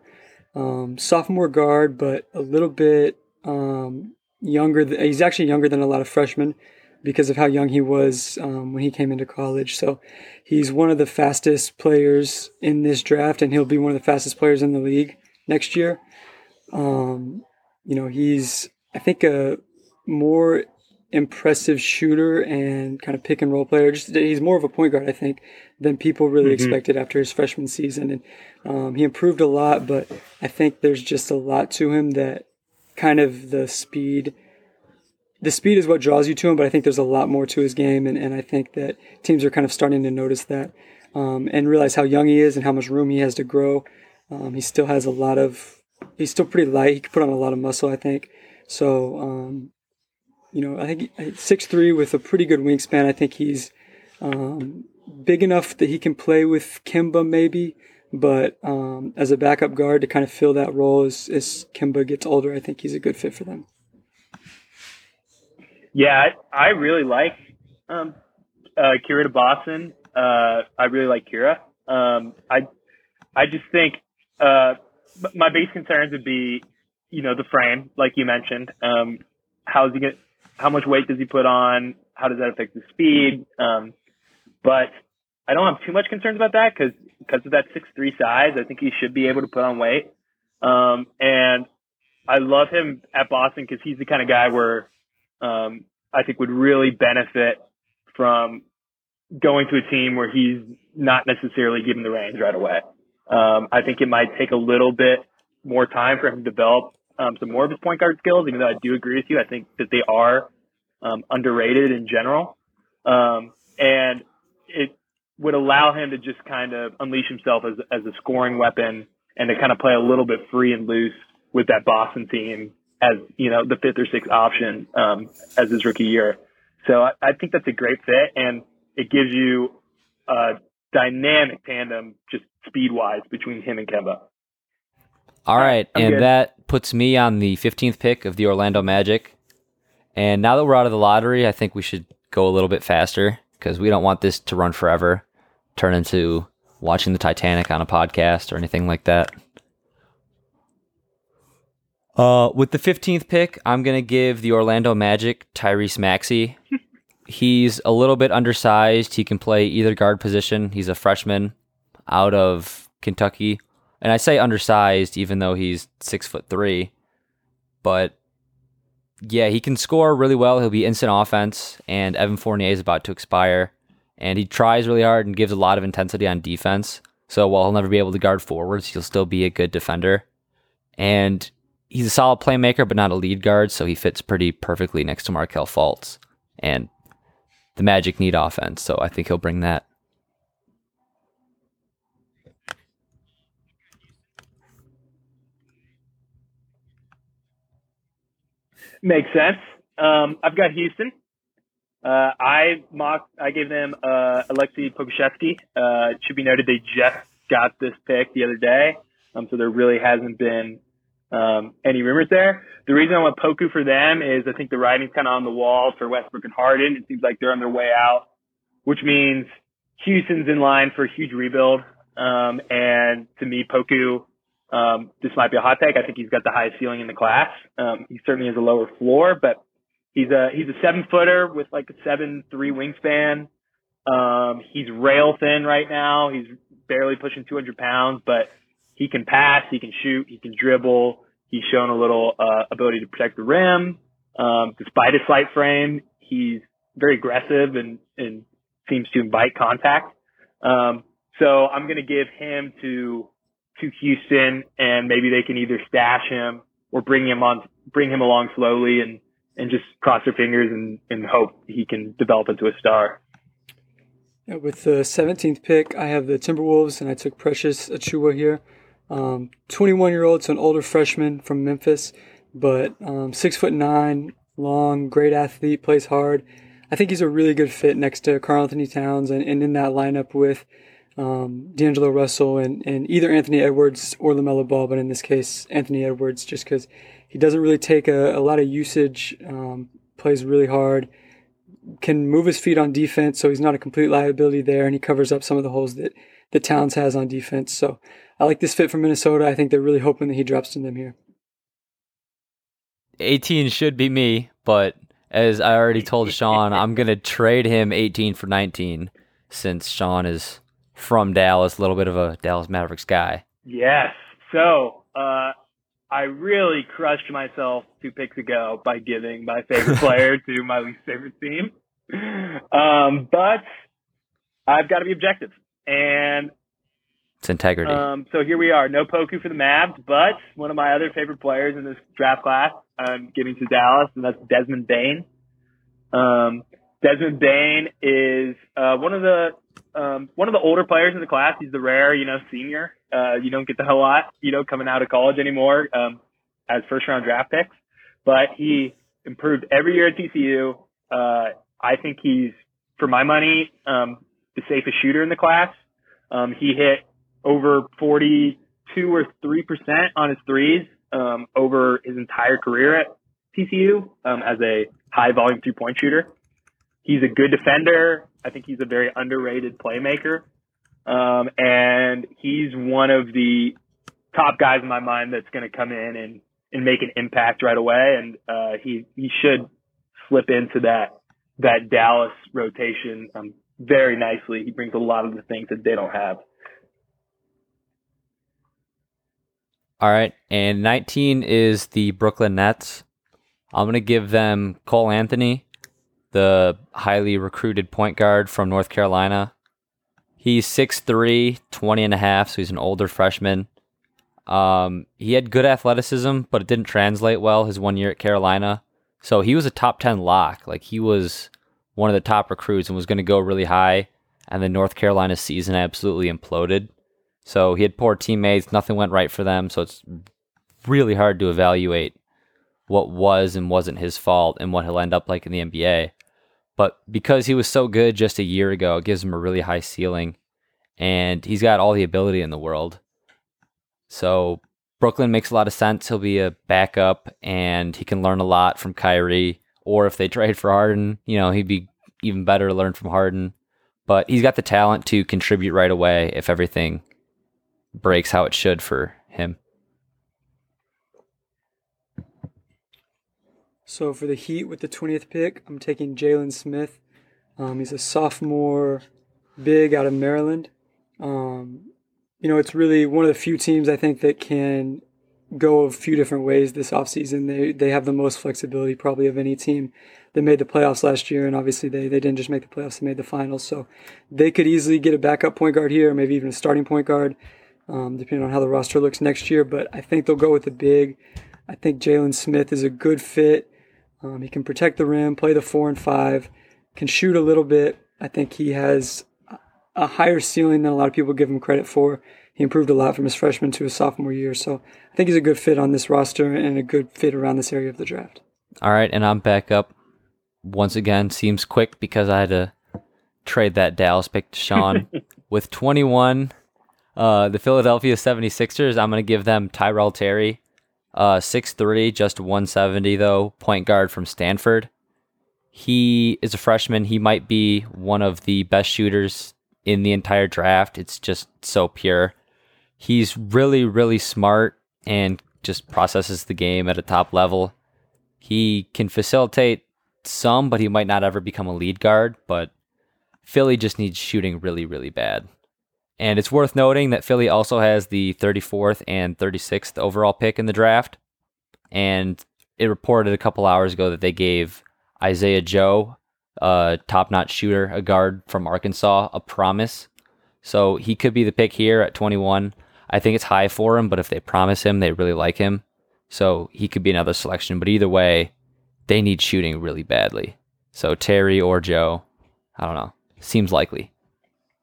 um, sophomore guard, but a little bit um, younger. Th- he's actually younger than a lot of freshmen because of how young he was um, when he came into college. So he's one of the fastest players in this draft, and he'll be one of the fastest players in the league next year. Um, you know, he's I think a more impressive shooter and kind of pick and roll player. Just he's more of a point guard, I think, than people really mm-hmm. expected after his freshman season. And um, he improved a lot, but I think there's just a lot to him that kind of the speed the speed is what draws you to him, but I think there's a lot more to his game, and, and I think that teams are kind of starting to notice that um, and realize how young he is and how much room he has to grow. Um, he still has a lot of, he's still pretty light. He can put on a lot of muscle, I think. So, um, you know, I think six three with a pretty good wingspan. I think he's um, big enough that he can play with Kemba maybe, but um, as a backup guard to kind of fill that role as, as Kemba gets older, I think he's a good fit for them. Yeah, I, I really like um, uh, Kira to Boston. Uh, I really like Kira. Um, I I just think uh, my base concerns would be, you know, the frame, like you mentioned. Um, how's he get? How much weight does he put on? How does that affect his speed? Um, but I don't have too much concerns about that because because of that six three size, I think he should be able to put on weight. Um, and I love him at Boston because he's the kind of guy where um, I think would really benefit from going to a team where he's not necessarily given the reins right away. Um, I think it might take a little bit more time for him to develop um, some more of his point guard skills, even though I do agree with you. I think that they are um, underrated in general. Um, and it would allow him to just kind of unleash himself as, as a scoring weapon and to kind of play a little bit free and loose with that Boston team as you know the fifth or sixth option um, as his rookie year. So I, I think that's a great fit, and it gives you a dynamic tandem, just speed wise, between him and Kemba. All right, I'm and good. that puts me on the 15th pick of the Orlando Magic. And now that we're out of the lottery, I think we should go a little bit faster because we don't want this to run forever, turn into watching the Titanic on a podcast or anything like that. Uh, with the 15th pick, I'm going to give the Orlando Magic Tyrese Maxey. He's a little bit undersized. He can play either guard position. He's a freshman out of Kentucky. And I say undersized even though he's six foot three. but yeah, he can score really well. He'll be instant offense, and Evan Fournier is about to expire, and he tries really hard and gives a lot of intensity on defense. So while he'll never be able to guard forwards, he'll still be a good defender. And he's a solid playmaker, but not a lead guard, so he fits pretty perfectly next to Markelle Fultz. And the Magic need offense, so I think he'll bring that. Makes sense. Um, I've got Houston. Uh, I mocked, I gave them uh, Alexei Pokusevski. Uh, it should be noted they just got this pick the other day, um, so there really hasn't been um, any rumors there. The reason I went Poku for them is I think the writing's kind of on the wall for Westbrook and Harden. It seems like they're on their way out, which means Houston's in line for a huge rebuild. Um, and to me, Poku um, this might be a hot take. I think he's got the highest ceiling in the class. Um, he certainly has a lower floor, but he's a he's a seven footer with like a seven three wingspan. Um, he's rail thin right now. He's barely pushing 200 pounds, but he can pass, he can shoot, he can dribble. He's shown a little uh, ability to protect the rim. Um, despite his slight frame, he's very aggressive and, and seems to invite contact. Um, so I'm going to give him to to Houston, and maybe they can either stash him or bring him on, bring him along slowly, and and just cross their fingers and, and hope he can develop into a star. Yeah, with the 17th pick, I have the Timberwolves, and I took Precious Achiuwa here. Um, 21 year old, so an older freshman from Memphis, but um, six foot nine, long, great athlete, plays hard. I think he's a really good fit next to Karl-Anthony Towns and, and in that lineup with um, D'Angelo Russell and, and either Anthony Edwards or LaMelo Ball, but in this case, Anthony Edwards, just because he doesn't really take a, a lot of usage, um, plays really hard, can move his feet on defense, so he's not a complete liability there, and he covers up some of the holes that, that Towns has on defense. So I like this fit for Minnesota. I think they're really hoping that he drops to them here. 18 should be me, but as I already told Sean, I'm going to trade him 18 for 19 since Sean is from Dallas, a little bit of a Dallas Mavericks guy. Yes. So, uh, I really crushed myself two picks ago by giving my favorite player to my least favorite team. Um, but I've got to be objective. And it's integrity. Um, so here we are. No Poku for the Mavs, but one of my other favorite players in this draft class, I'm giving to Dallas, and that's Desmond Bane. Um, Desmond Bane is uh, one of the um, one of the older players in the class. He's the rare, you know, senior. Uh, you don't get the whole lot, you know, coming out of college anymore um, as first round draft picks. But he improved every year at TCU. Uh, I think he's, for my money, um, the safest shooter in the class. Um, he hit over 42 or 3% on his threes um, over his entire career at TCU um, as a high volume three point shooter. He's a good defender. I think he's a very underrated playmaker. Um, and he's one of the top guys in my mind that's going to come in and, and make an impact right away. And, uh, he, he should slip into that, that Dallas rotation, um, very nicely. He brings a lot of the things that they don't have. All right. And 19 is the Brooklyn Nets. I'm going to give them Cole Anthony the highly recruited point guard from North Carolina. He's 6'3, 20 and a half, so he's an older freshman. Um, he had good athleticism, but it didn't translate well his one year at Carolina. So he was a top 10 lock. Like he was one of the top recruits and was going to go really high. And then North Carolina's season absolutely imploded. So he had poor teammates. Nothing went right for them. So it's really hard to evaluate what was and wasn't his fault and what he'll end up like in the NBA. But because he was so good just a year ago, it gives him a really high ceiling. And he's got all the ability in the world. So Brooklyn makes a lot of sense. He'll be a backup and he can learn a lot from Kyrie. Or if they trade for Harden, you know, he'd be even better to learn from Harden. But he's got the talent to contribute right away if everything breaks how it should for him. So for the Heat with the 20th pick, I'm taking Jalen Smith. Um, he's a sophomore big out of Maryland. Um, you know, it's really one of the few teams I think that can go a few different ways this offseason. They they have the most flexibility probably of any team. They made the playoffs last year, and obviously they, they didn't just make the playoffs; they made the finals. So they could easily get a backup point guard here, maybe even a starting point guard, um, depending on how the roster looks next year. But I think they'll go with the big. I think Jalen Smith is a good fit. Um, he can protect the rim, play the four and five, can shoot a little bit. I think he has a higher ceiling than a lot of people give him credit for. He improved a lot from his freshman to his sophomore year. So I think he's a good fit on this roster and a good fit around this area of the draft. All right, and I'm back up once again. Seems quick because I had to trade that Dallas pick to Sean. With 21, uh, the Philadelphia 76ers, I'm going to give them Tyrell Terry. Uh, 6'3, just 170, though, point guard from Stanford. He is a freshman. He might be one of the best shooters in the entire draft. It's just so pure. He's really, really smart and just processes the game at a top level. He can facilitate some, but he might not ever become a lead guard. But Philly just needs shooting really, really bad. And it's worth noting that Philly also has the 34th and 36th overall pick in the draft. And it reported a couple hours ago that they gave Isaiah Joe a top notch shooter, a guard from Arkansas, a promise. So he could be the pick here at 21. I think it's high for him, but if they promise him, they really like him. So he could be another selection. But either way, they need shooting really badly. So Terry or Joe, I don't know. Seems likely.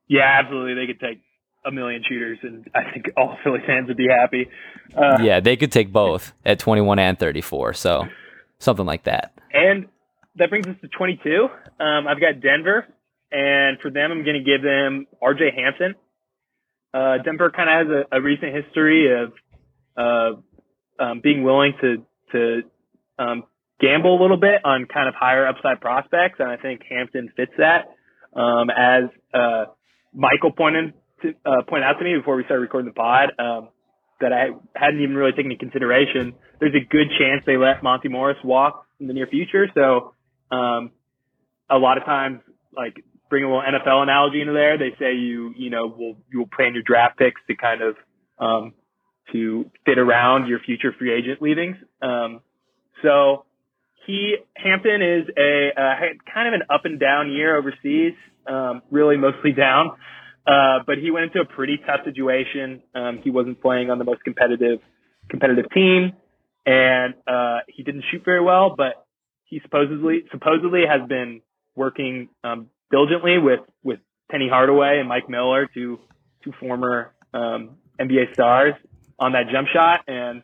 Yeah, absolutely. They could take a million shooters, and I think all Philly fans would be happy. Uh, yeah, they could take both at 21 and 34. So something like that. And that brings us to 22. Um, I've got Denver, and for them, I'm going to give them R.J. Hampton. Uh, Denver kind of has a, a, recent history of uh, um, being willing to to um, gamble a little bit on kind of higher upside prospects, and I think Hampton fits that. Um, as uh, Michael pointed to, uh, pointed out to me before we started recording the pod, um, that I hadn't even really taken into consideration. There's a good chance they let Monte Morris walk in the near future, so um, a lot of times, like bring a little NFL analogy into there. They say you, you know, will you will plan your draft picks to kind of um, to fit around your future free agent leavings. Um, so he Hampton is a uh, kind of an up and down year overseas, um, really mostly down. Uh, but he went into a pretty tough situation. Um, he wasn't playing on the most competitive competitive team, and uh, he didn't shoot very well. But he supposedly supposedly has been working um, diligently with with Penny Hardaway and Mike Miller, two two former um, NBA stars, on that jump shot. And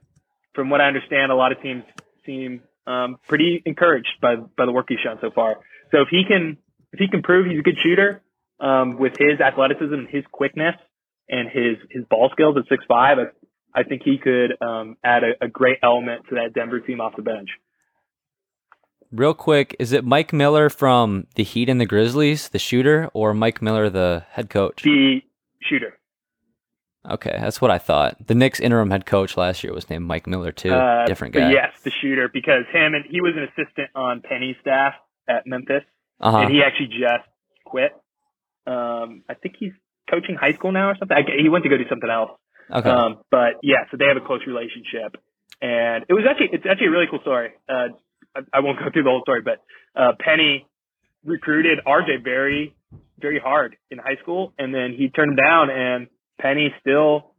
from what I understand, a lot of teams seem um, pretty encouraged by by the work he's shown so far. So if he can if he can prove he's a good shooter um, with his athleticism and his quickness and his his ball skills at six five, I, I think he could um, add a, a great element to that Denver team off the bench. Real quick, is it Mike Miller from the Heat and the Grizzlies, the shooter, or Mike Miller, the head coach? The shooter. Okay, that's what I thought. The Knicks interim head coach last year was named Mike Miller too. Uh, Different guy. Yes, the shooter, because him and he was an assistant on Penny's staff at Memphis, uh-huh. and he actually just quit. Um, I think he's coaching high school now or something. I, he went to go do something else. Okay. Um, but yeah, so they have a close relationship, and it was actually it's actually a really cool story. Uh, I, won't go through the whole story, but uh, Penny recruited RJ very, very hard in high school, and then he turned him down, and Penny still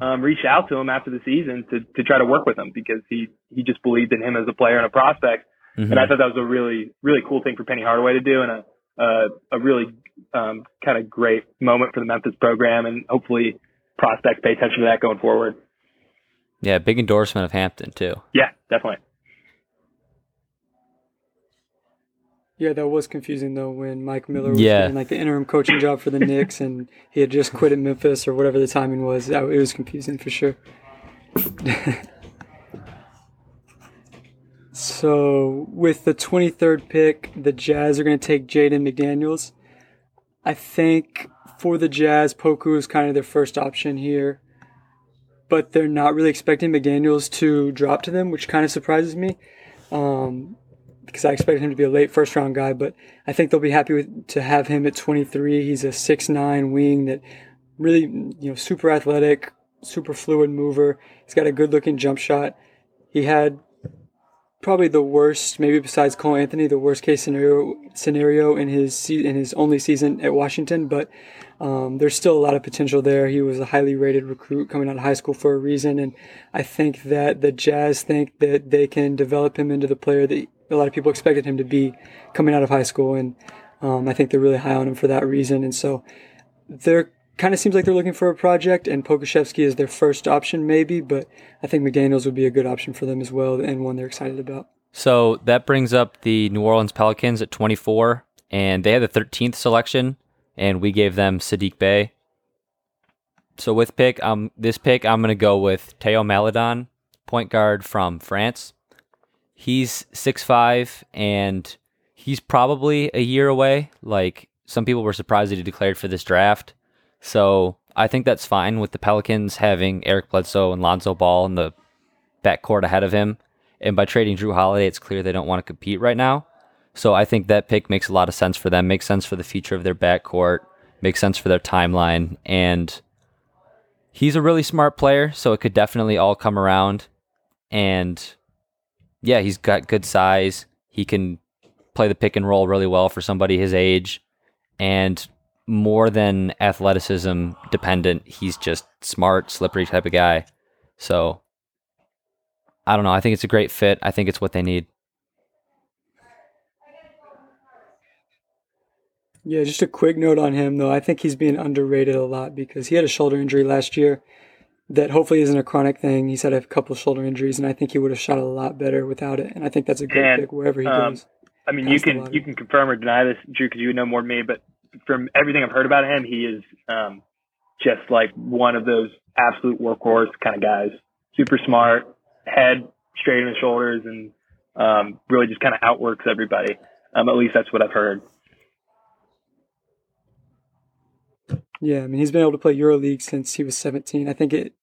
um, reached out to him after the season to to try to work with him because he he just believed in him as a player and a prospect, mm-hmm. and I thought that was a really really cool thing for Penny Hardaway to do, and a a, a really um, kind of great moment for the Memphis program, and hopefully prospects pay attention to that going forward. Yeah, big endorsement of Hampton too. Yeah, definitely. Yeah, that was confusing though when Mike Miller was yeah. getting like the interim coaching job for the Knicks and he had just quit at Memphis or whatever the timing was. It was confusing for sure. so with the 23rd pick, the Jazz are going to take Jaden McDaniels. I think for the Jazz, Poku is kind of their first option here, but they're not really expecting McDaniels to drop to them, which kind of surprises me. Um, because I expected him to be a late first round guy, but I think they'll be happy with, to have him at 23. He's a six nine wing that really, you know, super athletic, super fluid mover. He's got a good looking jump shot. He had probably the worst, maybe besides Cole Anthony, the worst case scenario scenario in his in his only season at Washington. But um, there's still a lot of potential there. He was a highly rated recruit coming out of high school for a reason, and I think that the Jazz think that they can develop him into the player that a lot of people expected him to be coming out of high school, and um, I think they're really high on him for that reason. And so they're kind of seems like they're looking for a project, and Pokusevski is their first option, maybe, but I think McDaniels would be a good option for them as well, and one they're excited about. So that brings up the New Orleans Pelicans at 24, and they had the 13th selection, and we gave them Sadiq Bey. So with pick, um, this pick, I'm gonna go with Theo Maledon, point guard from France. He's six five, and he's probably a year away. Like some people were surprised that he declared for this draft. So I think that's fine with the Pelicans having Eric Bledsoe and Lonzo Ball in the backcourt ahead of him. And by trading Jrue Holiday, it's clear they don't want to compete right now. So I think that pick makes a lot of sense for them, makes sense for the future of their backcourt, makes sense for their timeline. And he's a really smart player, so it could definitely all come around. And yeah, he's got good size. He can play the pick and roll really well for somebody his age. And more than athleticism dependent. He's just smart, slippery type of guy. So I don't know. I think it's a great fit. I think it's what they need. Yeah, just a quick note on him though. I think he's being underrated a lot because he had a shoulder injury last year that hopefully isn't a chronic thing. He's had a couple shoulder injuries, and I think he would have shot a lot better without it. And I think that's a great and, pick wherever he um, goes. I mean, you can you can confirm or deny this, Drew, because you know more than me. But from everything I've heard about him, he is um, just like one of those absolute workhorse kind of guys. Super smart, head straight in the shoulders, and um, really just kind of outworks everybody. Um, at least that's what I've heard. Yeah, I mean he's been able to play EuroLeague since he was 17. I think it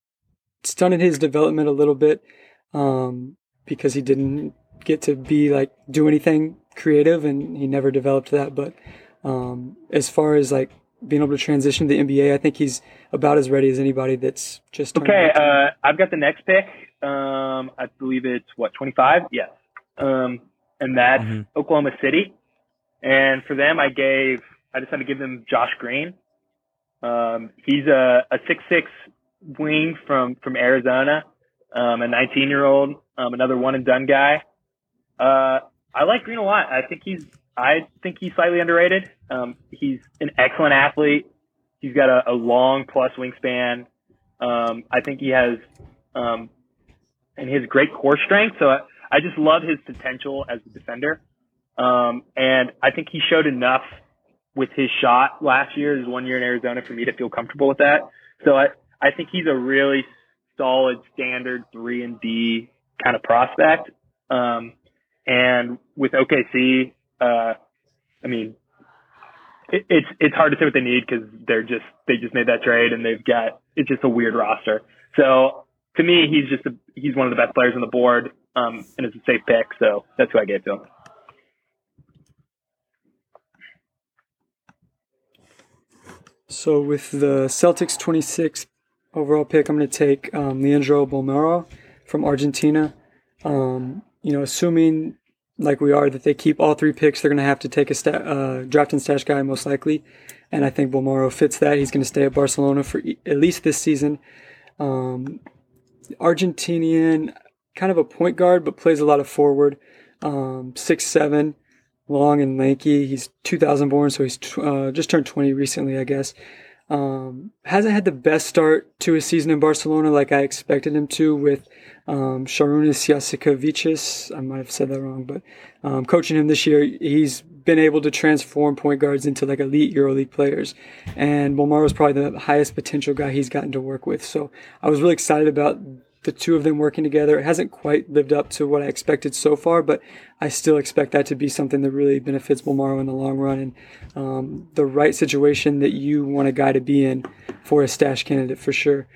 stunted his development a little bit um, because he didn't get to be like do anything creative, and he never developed that. But um, as far as like being able to transition to the NBA, I think he's about as ready as anybody that's just okay. Uh, I've got the next pick. Um, I believe it's what 25. Yes. Um, and that's mm-hmm. Oklahoma City. And for them, I gave I decided to give them Josh Green. Um, he's a, a six six wing from from Arizona, um, a 19 year old, um, another one and done guy. Uh, I like Green a lot. I think he's I think he's slightly underrated. Um, he's an excellent athlete. He's got a, a long plus wingspan. Um, I think he has, um, and he has great core strength. So I, I just love his potential as a defender. Um, and I think he showed enough with his shot last year, his one year in Arizona, for me to feel comfortable with that. So I, I think he's a really solid standard three and D kind of prospect. Um, and with OKC, uh, I mean, it, it's it's hard to say what they need because they're just they just made that trade and they've got it's just a weird roster. So to me, he's just a, he's one of the best players on the board, um, and it's a safe pick. So that's who I gave to him. So with the Celtics 26 overall pick, I'm going to take um, Leandro Bolmaro from Argentina. Um, you know, assuming like we are that they keep all three picks, they're going to have to take a sta- uh, draft and stash guy most likely, and I think Bolmaro fits that. He's going to stay at Barcelona for e- at least this season. Um, Argentinian, kind of a point guard, but plays a lot of forward. Um, six seven, long and lanky. He's 2000 born, so he's tw- uh, just turned 20 recently, I guess. Um, hasn't had the best start to his season in Barcelona like I expected him to with um, Šarūnas Jasikevičius. I might have said that wrong, but um, coaching him this year, he's been able to transform point guards into like elite EuroLeague players. And Bolmaro is probably the highest potential guy he's gotten to work with. So I was really excited about the two of them working together. It hasn't quite lived up to what I expected so far, but I still expect that to be something that really benefits Bolmaro in the long run and um, the right situation that you want a guy to be in for a stash candidate for sure.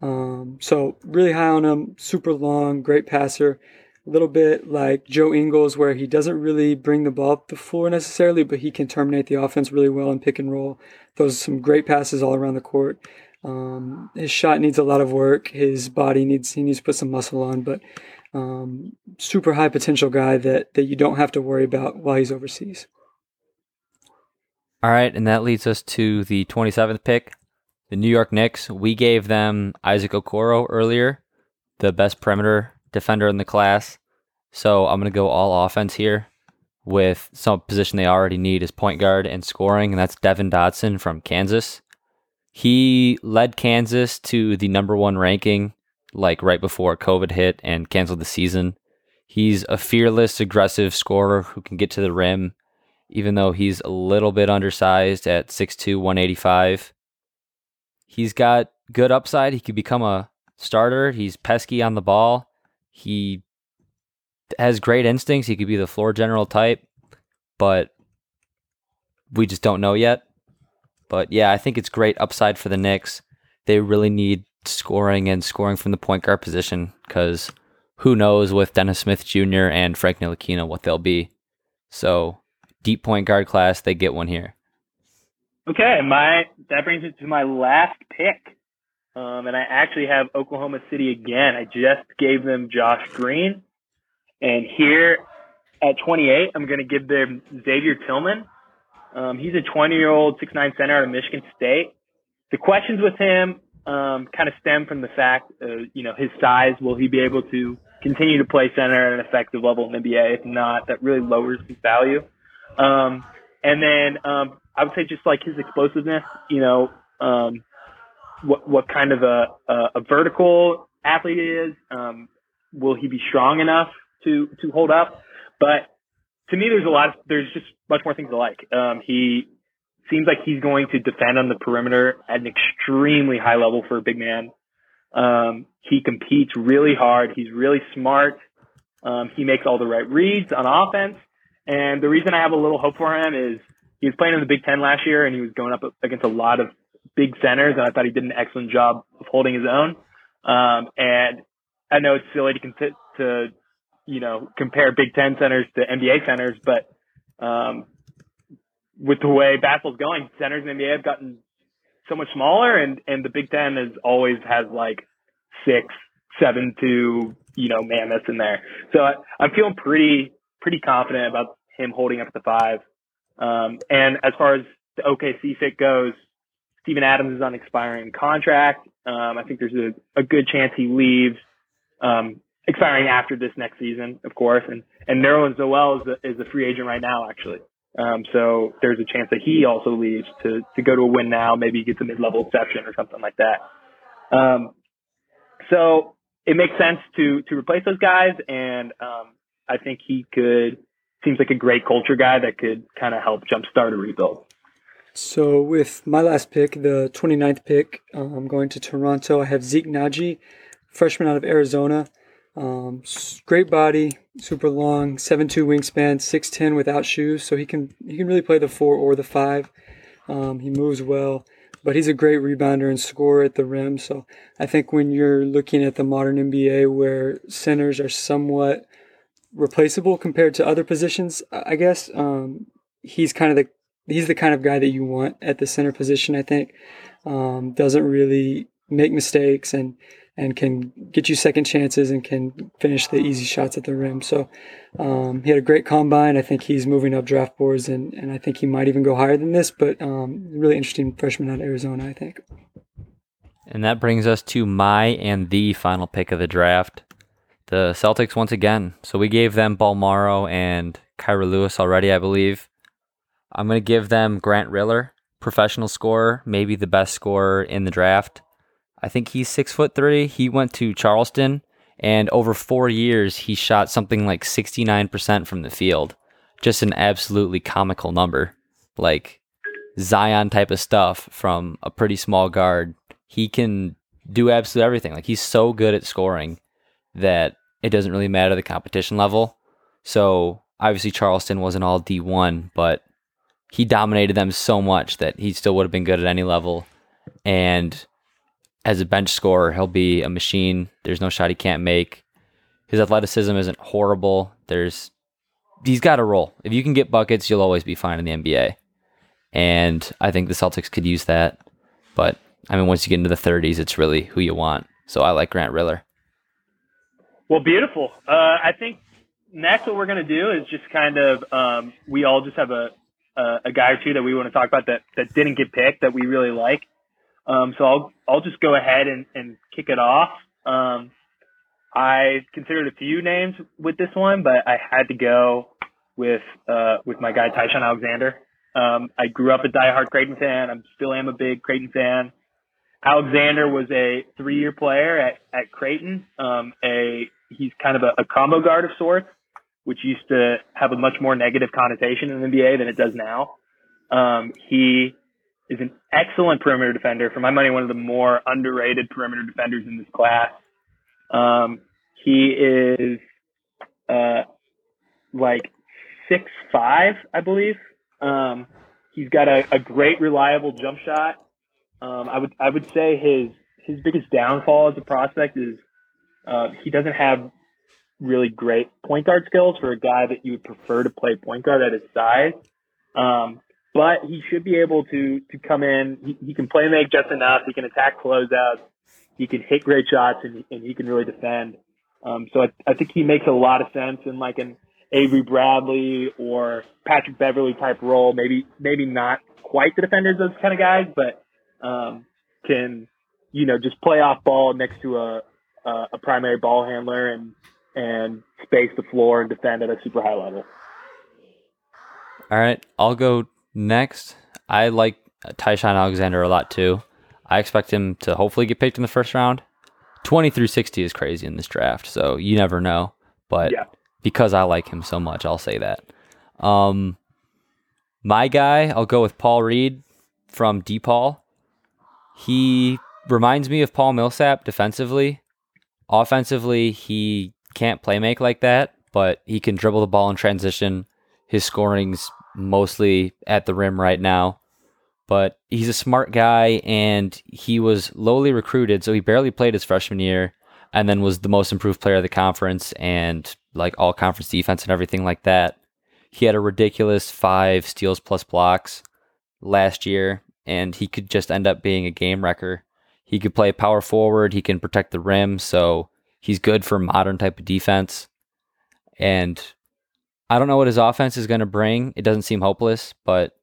Um, so really high on him, super long, great passer. A little bit like Joe Ingles, where he doesn't really bring the ball up the floor necessarily, but he can terminate the offense really well and pick and roll. Those some great passes all around the court. Um, his shot needs a lot of work. His body needs he needs to put some muscle on, but um, super high potential guy that that you don't have to worry about while he's overseas. All right, and that leads us to the 27th pick, the New York Knicks. We gave them Isaac Okoro earlier, the best perimeter defender in the class. So I'm going to go all offense here with some position they already need is point guard and scoring, and that's Devon Dotson from Kansas. He led Kansas to the number one ranking like right before COVID hit and canceled the season. He's a fearless, aggressive scorer who can get to the rim, even though he's a little bit undersized at 6'2, 185. He's got good upside. He could become a starter. He's pesky on the ball. He has great instincts. He could be the floor general type, but we just don't know yet. But yeah, I think it's great upside for the Knicks. They really need scoring and scoring from the point guard position because who knows with Dennis Smith Jr. and Frank Ntilikina what they'll be. So deep point guard class, they get one here. Okay, my that brings me to my last pick. Um, and I actually have Oklahoma City again. I just gave them Josh Green. And here at 28, I'm going to give them Xavier Tillman. Um, he's a 20 year old 6'9 center out of Michigan State. The questions with him um, kind of stem from the fact, uh, you know, his size. Will he be able to continue to play center at an effective level in the NBA? If not, that really lowers his value. Um, and then um, I would say just like his explosiveness, you know, um, what what kind of a, a, a vertical athlete he is. Um, will he be strong enough to to hold up? But to me, there's a lot. Of, there's just much more things to like. Um, he seems like he's going to defend on the perimeter at an extremely high level for a big man. Um, he competes really hard. He's really smart. Um, he makes all the right reads on offense. And the reason I have a little hope for him is he was playing in the Big Ten last year and he was going up against a lot of big centers. And I thought he did an excellent job of holding his own. Um, and I know it's silly to, to, you know, compare Big Ten centers to NBA centers, but, um, with the way basketball's going, centers in the NBA have gotten so much smaller, and and the Big Ten has always has like six, seven to you know mammoths in there. So I, I'm feeling pretty pretty confident about him holding up the five. Um, and as far as the OKC fit goes, Steven Adams is on expiring contract. Um, I think there's a, a good chance he leaves, um, expiring after this next season, of course. And and Nerlens Noel is a, is a free agent right now, actually. Um, so there's a chance that he also leaves to, to go to a win now, maybe he gets a mid-level exception or something like that. Um, so it makes sense to, to replace those guys. And, um, I think he could, seems like a great culture guy that could kind of help jumpstart a rebuild. So with my last pick, the 29th pick, I'm going to Toronto. I have Zeke Nnaji, freshman out of Arizona. Um, great body, super long, seven two wingspan, six ten without shoes, so he can he can really play the four or the five. Um, he moves well, but he's a great rebounder and scorer at the rim. So I think when you're looking at the modern NBA, where centers are somewhat replaceable compared to other positions, I guess um, he's kind of the he's the kind of guy that you want at the center position. I think um, doesn't really make mistakes and and can get you second chances and can finish the easy shots at the rim. So um, he had a great combine. I think he's moving up draft boards, and, and I think he might even go higher than this. But um, really interesting freshman out of Arizona, I think. And that brings us to my and the final pick of the draft. The Celtics once again. So we gave them Bolmaro and Kira Lewis already, I believe. I'm going to give them Grant Riller, professional scorer, maybe the best scorer in the draft. I think he's six foot three. He went to Charleston, and over four years, he shot something like 69% from the field. Just an absolutely comical number. Like Zion type of stuff from a pretty small guard. He can do absolutely everything. Like he's so good at scoring that it doesn't really matter the competition level. So obviously Charleston wasn't all D1, but he dominated them so much that he still would have been good at any level. And as a bench scorer, he'll be a machine. There's no shot he can't make. His athleticism isn't horrible. There's he's got a role. If you can get buckets, you'll always be fine in the NBA. And I think the Celtics could use that. But I mean, once you get into the 30s, it's really who you want. So I like Grant Riller. Well, beautiful. Uh, I think next what we're going to do is just kind of um, we all just have a, a, a guy or two that we want to talk about that that didn't get picked that we really like. Um, so I'll I'll just go ahead and, and kick it off. Um, I considered a few names with this one, but I had to go with uh, with my guy Ty-Shon Alexander. Um, I grew up a diehard Creighton fan. I still am a big Creighton fan. Alexander was a three-year player at at Creighton. Um, a he's kind of a, a combo guard of sorts, which used to have a much more negative connotation in the NBA than it does now. Um, he is an excellent perimeter defender. For my money, one of the more underrated perimeter defenders in this class. Um, he is uh, like six five, I believe. Um, he's got a, a great, reliable jump shot. Um, I would I would say his his biggest downfall as a prospect is uh, he doesn't have really great point guard skills for a guy that you would prefer to play point guard at his size. Um, but he should be able to to come in. He, he can play make just enough. He can attack closeouts. He can hit great shots, and, and he can really defend. Um, so I, I think he makes a lot of sense in like an Avery Bradley or Patrick Beverley type role. Maybe maybe not quite the defenders those kind of guys, but um, can you know just play off ball next to a a, a primary ball handler and and space the floor and defend at a super high level. All right, I'll go next. I like Ty-Shon Alexander a lot too. I expect him to hopefully get picked in the first round. 20 through 60 is crazy in this draft, so you never know. But Yeah. because I like him so much, I'll say that. Um, my guy, I'll go with Paul Reed from DePaul. He reminds me of Paul Millsap defensively. Offensively, he can't play make like that, but he can dribble the ball in transition. His scoring's mostly at the rim right now. But he's a smart guy and he was lowly recruited, so he barely played his freshman year and then was the most improved player of the conference and like all conference defense and everything like that. He had a ridiculous five steals plus blocks last year, and he could just end up being a game wrecker. He could play power forward, he can protect the rim, so he's good for modern type of defense. And I don't know what his offense is going to bring. It doesn't seem hopeless, but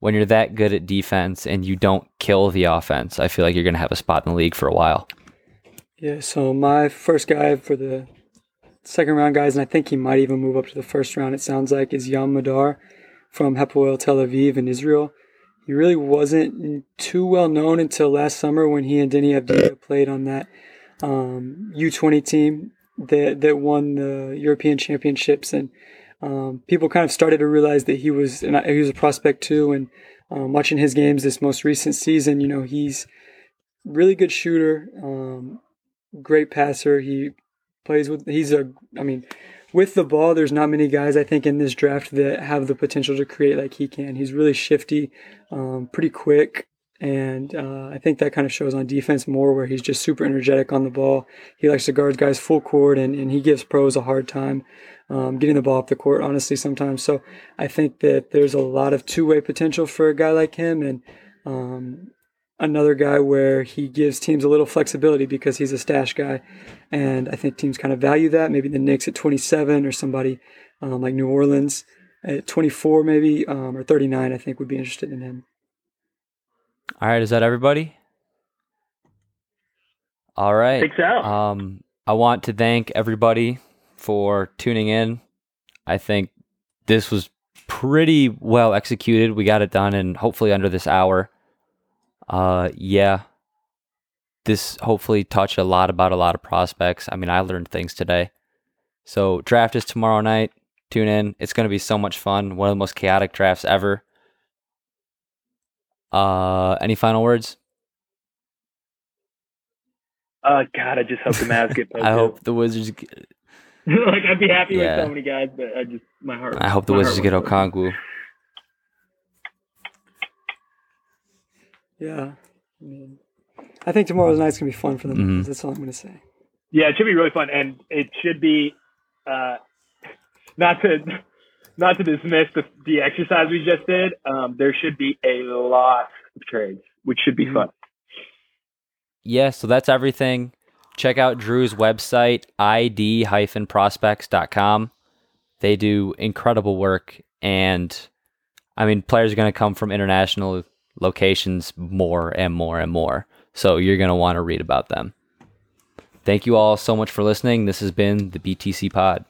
when you're that good at defense and you don't kill the offense, I feel like you're going to have a spot in the league for a while. Yeah, so my first guy for the second round guys, and I think he might even move up to the first round, it sounds like, is Yam Madar from Hapoel Tel Aviv in Israel. He really wasn't too well known until last summer when he and Deni Avdija played on that um, U20 team that that won the European Championships, and um, people kind of started to realize that he was and he was a prospect too. And um, watching his games this most recent season, you know, he's really good shooter, um, great passer. He plays with he's a I mean with the ball there's not many guys I think in this draft that have the potential to create like he can. He's really shifty, um, pretty quick. And uh, I think that kind of shows on defense more, where he's just super energetic on the ball. He likes to guard guys full court, and, and he gives pros a hard time um, getting the ball up the court, honestly, sometimes. So I think that there's a lot of two way potential for a guy like him. And um, another guy where he gives teams a little flexibility because he's a stash guy. And I think teams kind of value that. Maybe the Knicks at 27 or somebody um, like New Orleans at 24, maybe, um, or 39, I think would be interested in him. All right, is that everybody? All right. I right. think so. Um, I want to thank everybody for tuning in. I think this was pretty well executed. We got it done and hopefully under this hour. Uh, yeah. This hopefully touched a lot about a lot of prospects. I mean, I learned things today. So, draft is tomorrow night. Tune in. It's going to be so much fun. One of the most chaotic drafts ever. Uh, any final words? Uh, God, I just hope the Mavs get. I hope the Wizards. Get, like I'd be happy Yeah. with so many guys, but I just my heart. I hope the Wizards get wants. Okongwu. Yeah. I mean, I think tomorrow's night's going to be fun for them. Mhm. That's all I'm going to say. Yeah, it should be really fun, and it should be uh, not to not to dismiss the, the exercise we just did. Um, there should be a lot of trades, which should be Mhm. fun. yeah, so that's everything. Check out Drew's website, id-prospects.com. They do incredible work, and I mean, players are going to come from international locations more and more and more. So you're going to want to read about them. Thank you all so much for listening. This has been the BTC Pod.